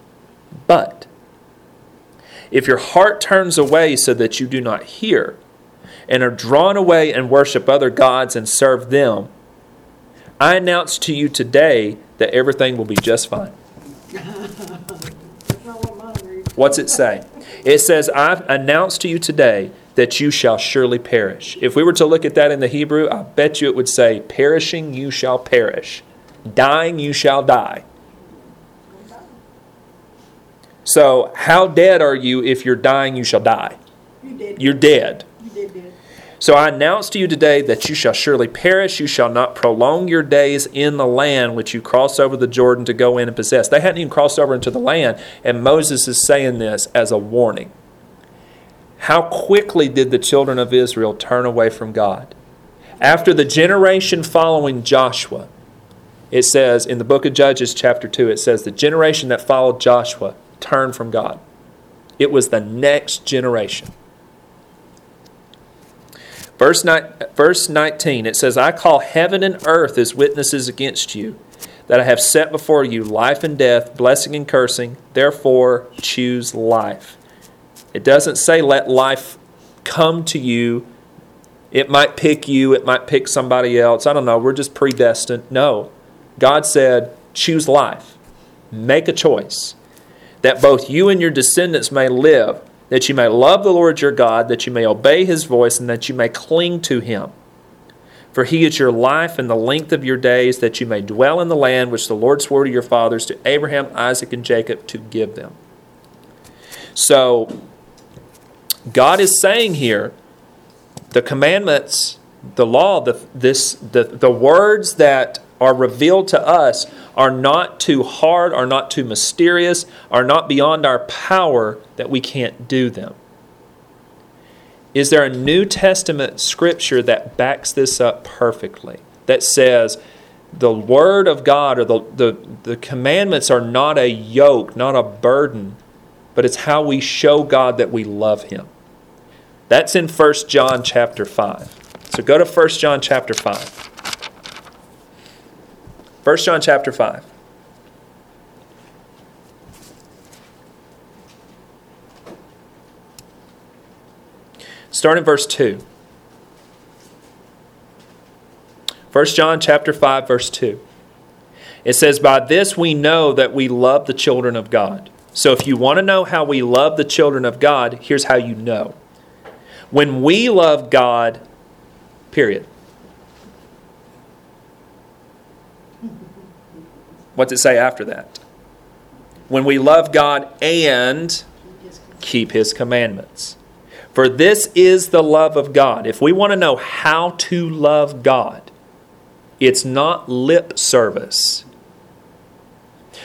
But if your heart turns away so that you do not hear, and are drawn away and worship other gods and serve them, I announce to you today that everything will be just fine. What's it say? It says, I've announced to you today that you shall surely perish. If we were to look at that in the Hebrew, I bet you it would say, Perishing you shall perish. Dying, you shall die. So, how dead are you if you're dying, you shall die? You're dead. You did good. So I announce to you today that you shall surely perish. You shall not prolong your days in the land which you cross over the Jordan to go in and possess. They hadn't even crossed over into the land, and Moses is saying this as a warning. How quickly did the children of Israel turn away from God? After the generation following Joshua, it says in the book of Judges, chapter 2, it says the generation that followed Joshua turned from God. It was the next generation. Verse, verse 19, it says, I call heaven and earth as witnesses against you, that I have set before you life and death, blessing and cursing. Therefore, choose life. It doesn't say let life come to you. It might pick you, it might pick somebody else. I don't know. We're just predestined. No. God said, choose life. Make a choice that both you and your descendants may live, that you may love the Lord your God, that you may obey his voice, and that you may cling to him. For he is your life and the length of your days, that you may dwell in the land which the Lord swore to your fathers, to Abraham, Isaac, and Jacob, to give them. So, God is saying here, the commandments, the law, the, this, the, the words that are revealed to us are not too hard, are not too mysterious, are not beyond our power that we can't do them. Is there a New Testament scripture that backs this up perfectly? That says the Word of God or the, the, the commandments are not a yoke, not a burden, but it's how we show God that we love Him. That's in 1 John chapter 5. So go to 1 John chapter 5. 1 John chapter 5. Start in verse 2. 1 John chapter 5 verse 2. It says by this we know that we love the children of God. So if you want to know how we love the children of God, here's how you know. When we love God, period. What's it say after that? When we love God and keep His commandments. For this is the love of God. If we want to know how to love God, it's not lip service.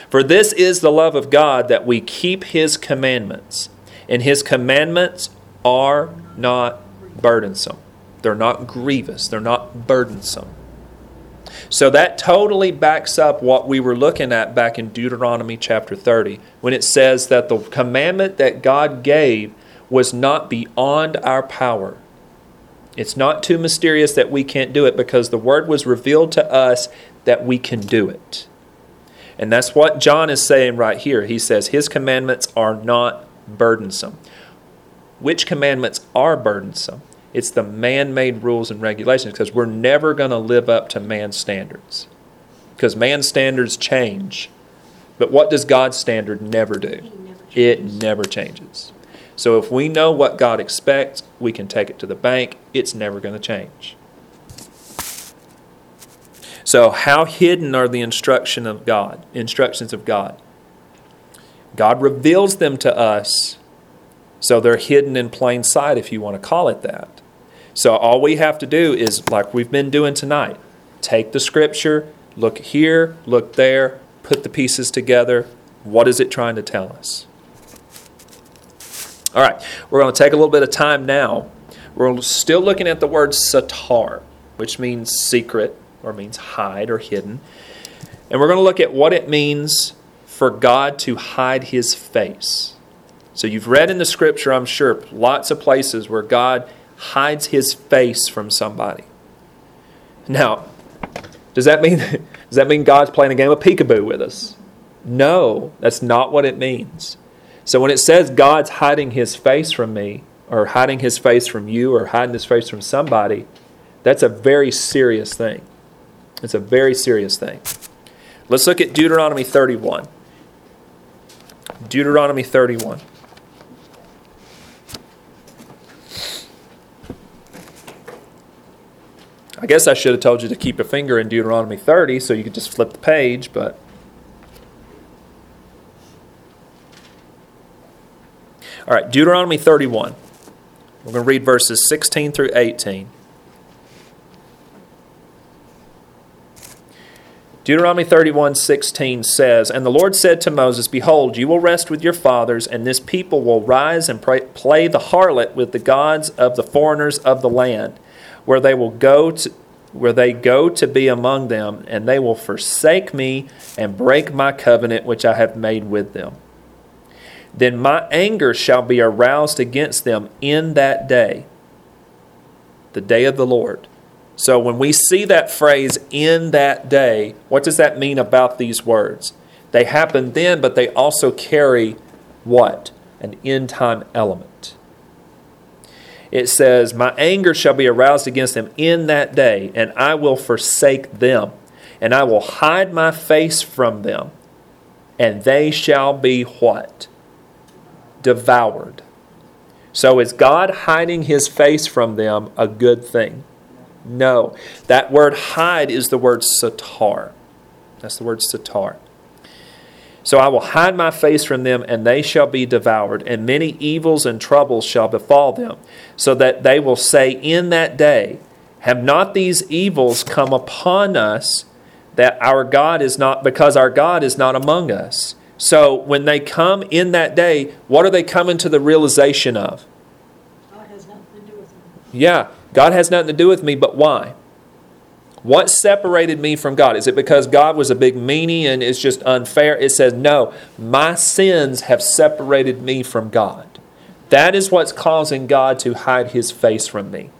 For this is the love of God that we keep His commandments. And His commandments are not burdensome. They're not grievous. They're not burdensome. So that totally backs up what we were looking at back in Deuteronomy chapter 30 when it says that the commandment that God gave was not beyond our power. It's not too mysterious that we can't do it because the word was revealed to us that we can do it. And that's what John is saying right here. He says his commandments are not burdensome. Which commandments are burdensome? It's the man made rules and regulations because we're never going to live up to man's standards. Because man's standards change. But what does God's standard never do? never It never changes. So if we know what God expects, we can take it to the bank. It's never going to change. So how hidden are the instruction of God, instructions of God? God reveals them to us, so they're hidden in plain sight if you want to call it that. So all we have to do is like we've been doing tonight. Take the scripture, look here, look there, put the pieces together. What is it trying to tell us? All right, we're going to take a little bit of time now. We're still looking at the word satar, which means secret or means hide or hidden. And we're going to look at what it means for God to hide his face. So you've read in the scripture, I'm sure, lots of places where God hides his face from somebody. Now, does that mean does that mean God's playing a game of peekaboo with us? No, that's not what it means. So when it says God's hiding his face from me, or hiding his face from you, or hiding his face from somebody, that's a very serious thing. It's a very serious thing. Let's look at Deuteronomy 31. Deuteronomy 31. I guess I should have told you to keep a finger in Deuteronomy 30 so you could just flip the page, but. All right, Deuteronomy 31. We're going to read verses 16 through 18. Deuteronomy 31 16 says, And the Lord said to Moses, Behold, you will rest with your fathers, and this people will rise and pray, play the harlot with the gods of the foreigners of the land, where they will go to where they go to be among them, and they will forsake me and break my covenant which I have made with them. Then my anger shall be aroused against them in that day, the day of the Lord so when we see that phrase in that day, what does that mean about these words? They happen then, but they also carry what? An end time element. It says, My anger shall be aroused against them in that day, and I will forsake them, and I will hide my face from them, and they shall be what? Devoured. So is God hiding his face from them a good thing? No. That word hide is the word satar. That's the word satar. So I will hide my face from them, and they shall be devoured, and many evils and troubles shall befall them, so that they will say in that day, Have not these evils come upon us, that our God is not, because our God is not among us? So when they come in that day, what are they coming to the realization of? God has nothing to do with them. Yeah, God has nothing to do with me, but why? What separated me from God? Is it because God was a big meanie and it's just unfair? It says, no, my sins have separated me from God. That is what's causing God to hide his face from me.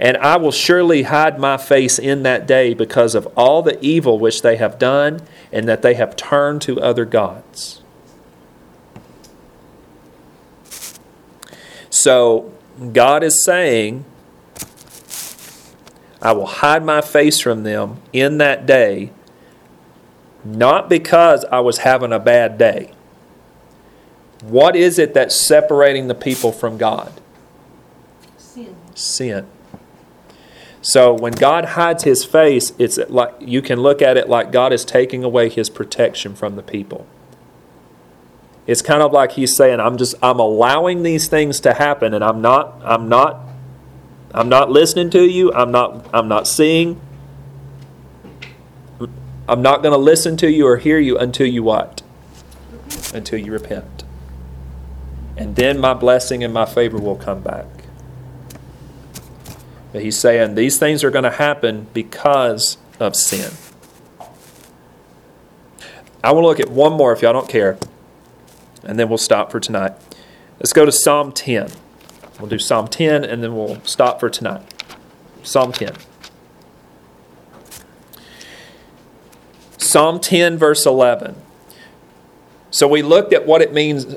And I will surely hide my face in that day because of all the evil which they have done and that they have turned to other gods. So, God is saying, I will hide my face from them in that day, not because I was having a bad day. What is it that's separating the people from God? Sin. Sin. So when God hides his face, it's like you can look at it like God is taking away his protection from the people. It's kind of like he's saying, I'm just I'm allowing these things to happen and I'm not I'm not I'm not listening to you. I'm not I'm not seeing. I'm not going to listen to you or hear you until you what? Until you repent. And then my blessing and my favor will come back. But he's saying these things are going to happen because of sin. I want to look at one more if y'all don't care and then we'll stop for tonight. Let's go to Psalm 10. We'll do Psalm 10 and then we'll stop for tonight. Psalm 10. Psalm 10, verse 11. So we looked at what it means,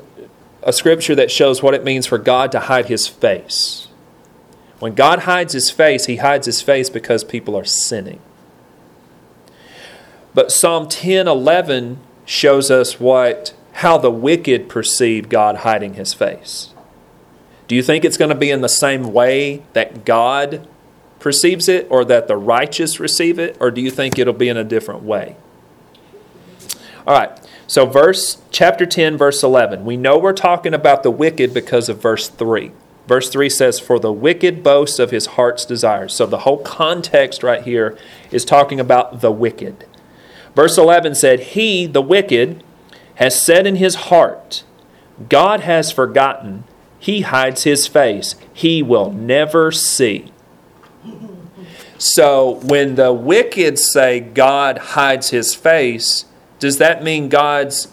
a scripture that shows what it means for God to hide his face. When God hides his face, he hides his face because people are sinning. But Psalm 10, 11 shows us what how the wicked perceive God hiding his face. Do you think it's going to be in the same way that God perceives it or that the righteous receive it or do you think it'll be in a different way? All right. So verse chapter 10 verse 11. We know we're talking about the wicked because of verse 3. Verse 3 says for the wicked boasts of his heart's desires. So the whole context right here is talking about the wicked. Verse 11 said he the wicked has said in his heart, God has forgotten, he hides his face, he will never see. So when the wicked say God hides his face, does that mean God's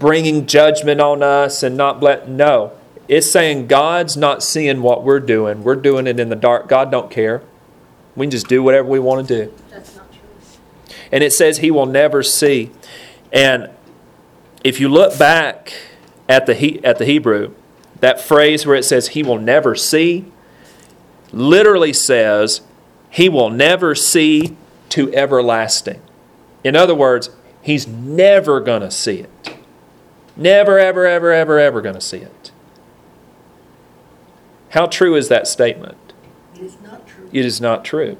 bringing judgment on us and not let no. It's saying god's not seeing what we're doing. We're doing it in the dark. God don't care. We can just do whatever we want to do. And it says he will never see and if you look back at the, he, at the Hebrew, that phrase where it says he will never see literally says he will never see to everlasting. In other words, he's never going to see it. Never, ever, ever, ever, ever going to see it. How true is that statement? It is not true. It is not true.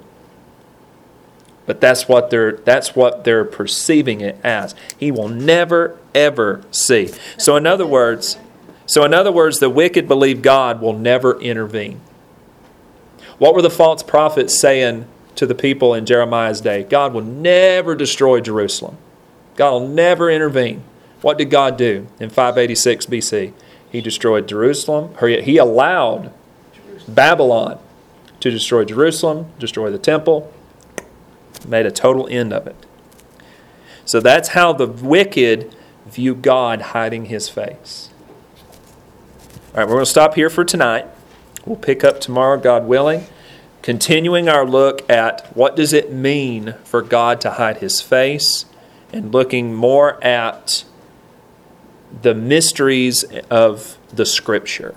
But that's what they're that's what they're perceiving it as. He will never ever see. So in other words, so in other words, the wicked believe God will never intervene. What were the false prophets saying to the people in Jeremiah's day? God will never destroy Jerusalem. God will never intervene. What did God do in 586 BC? He destroyed Jerusalem, or he allowed Babylon to destroy Jerusalem, destroy the temple, made a total end of it. So that's how the wicked view God hiding his face. All right, we're going to stop here for tonight. We'll pick up tomorrow, God willing, continuing our look at what does it mean for God to hide his face and looking more at the mysteries of the scripture.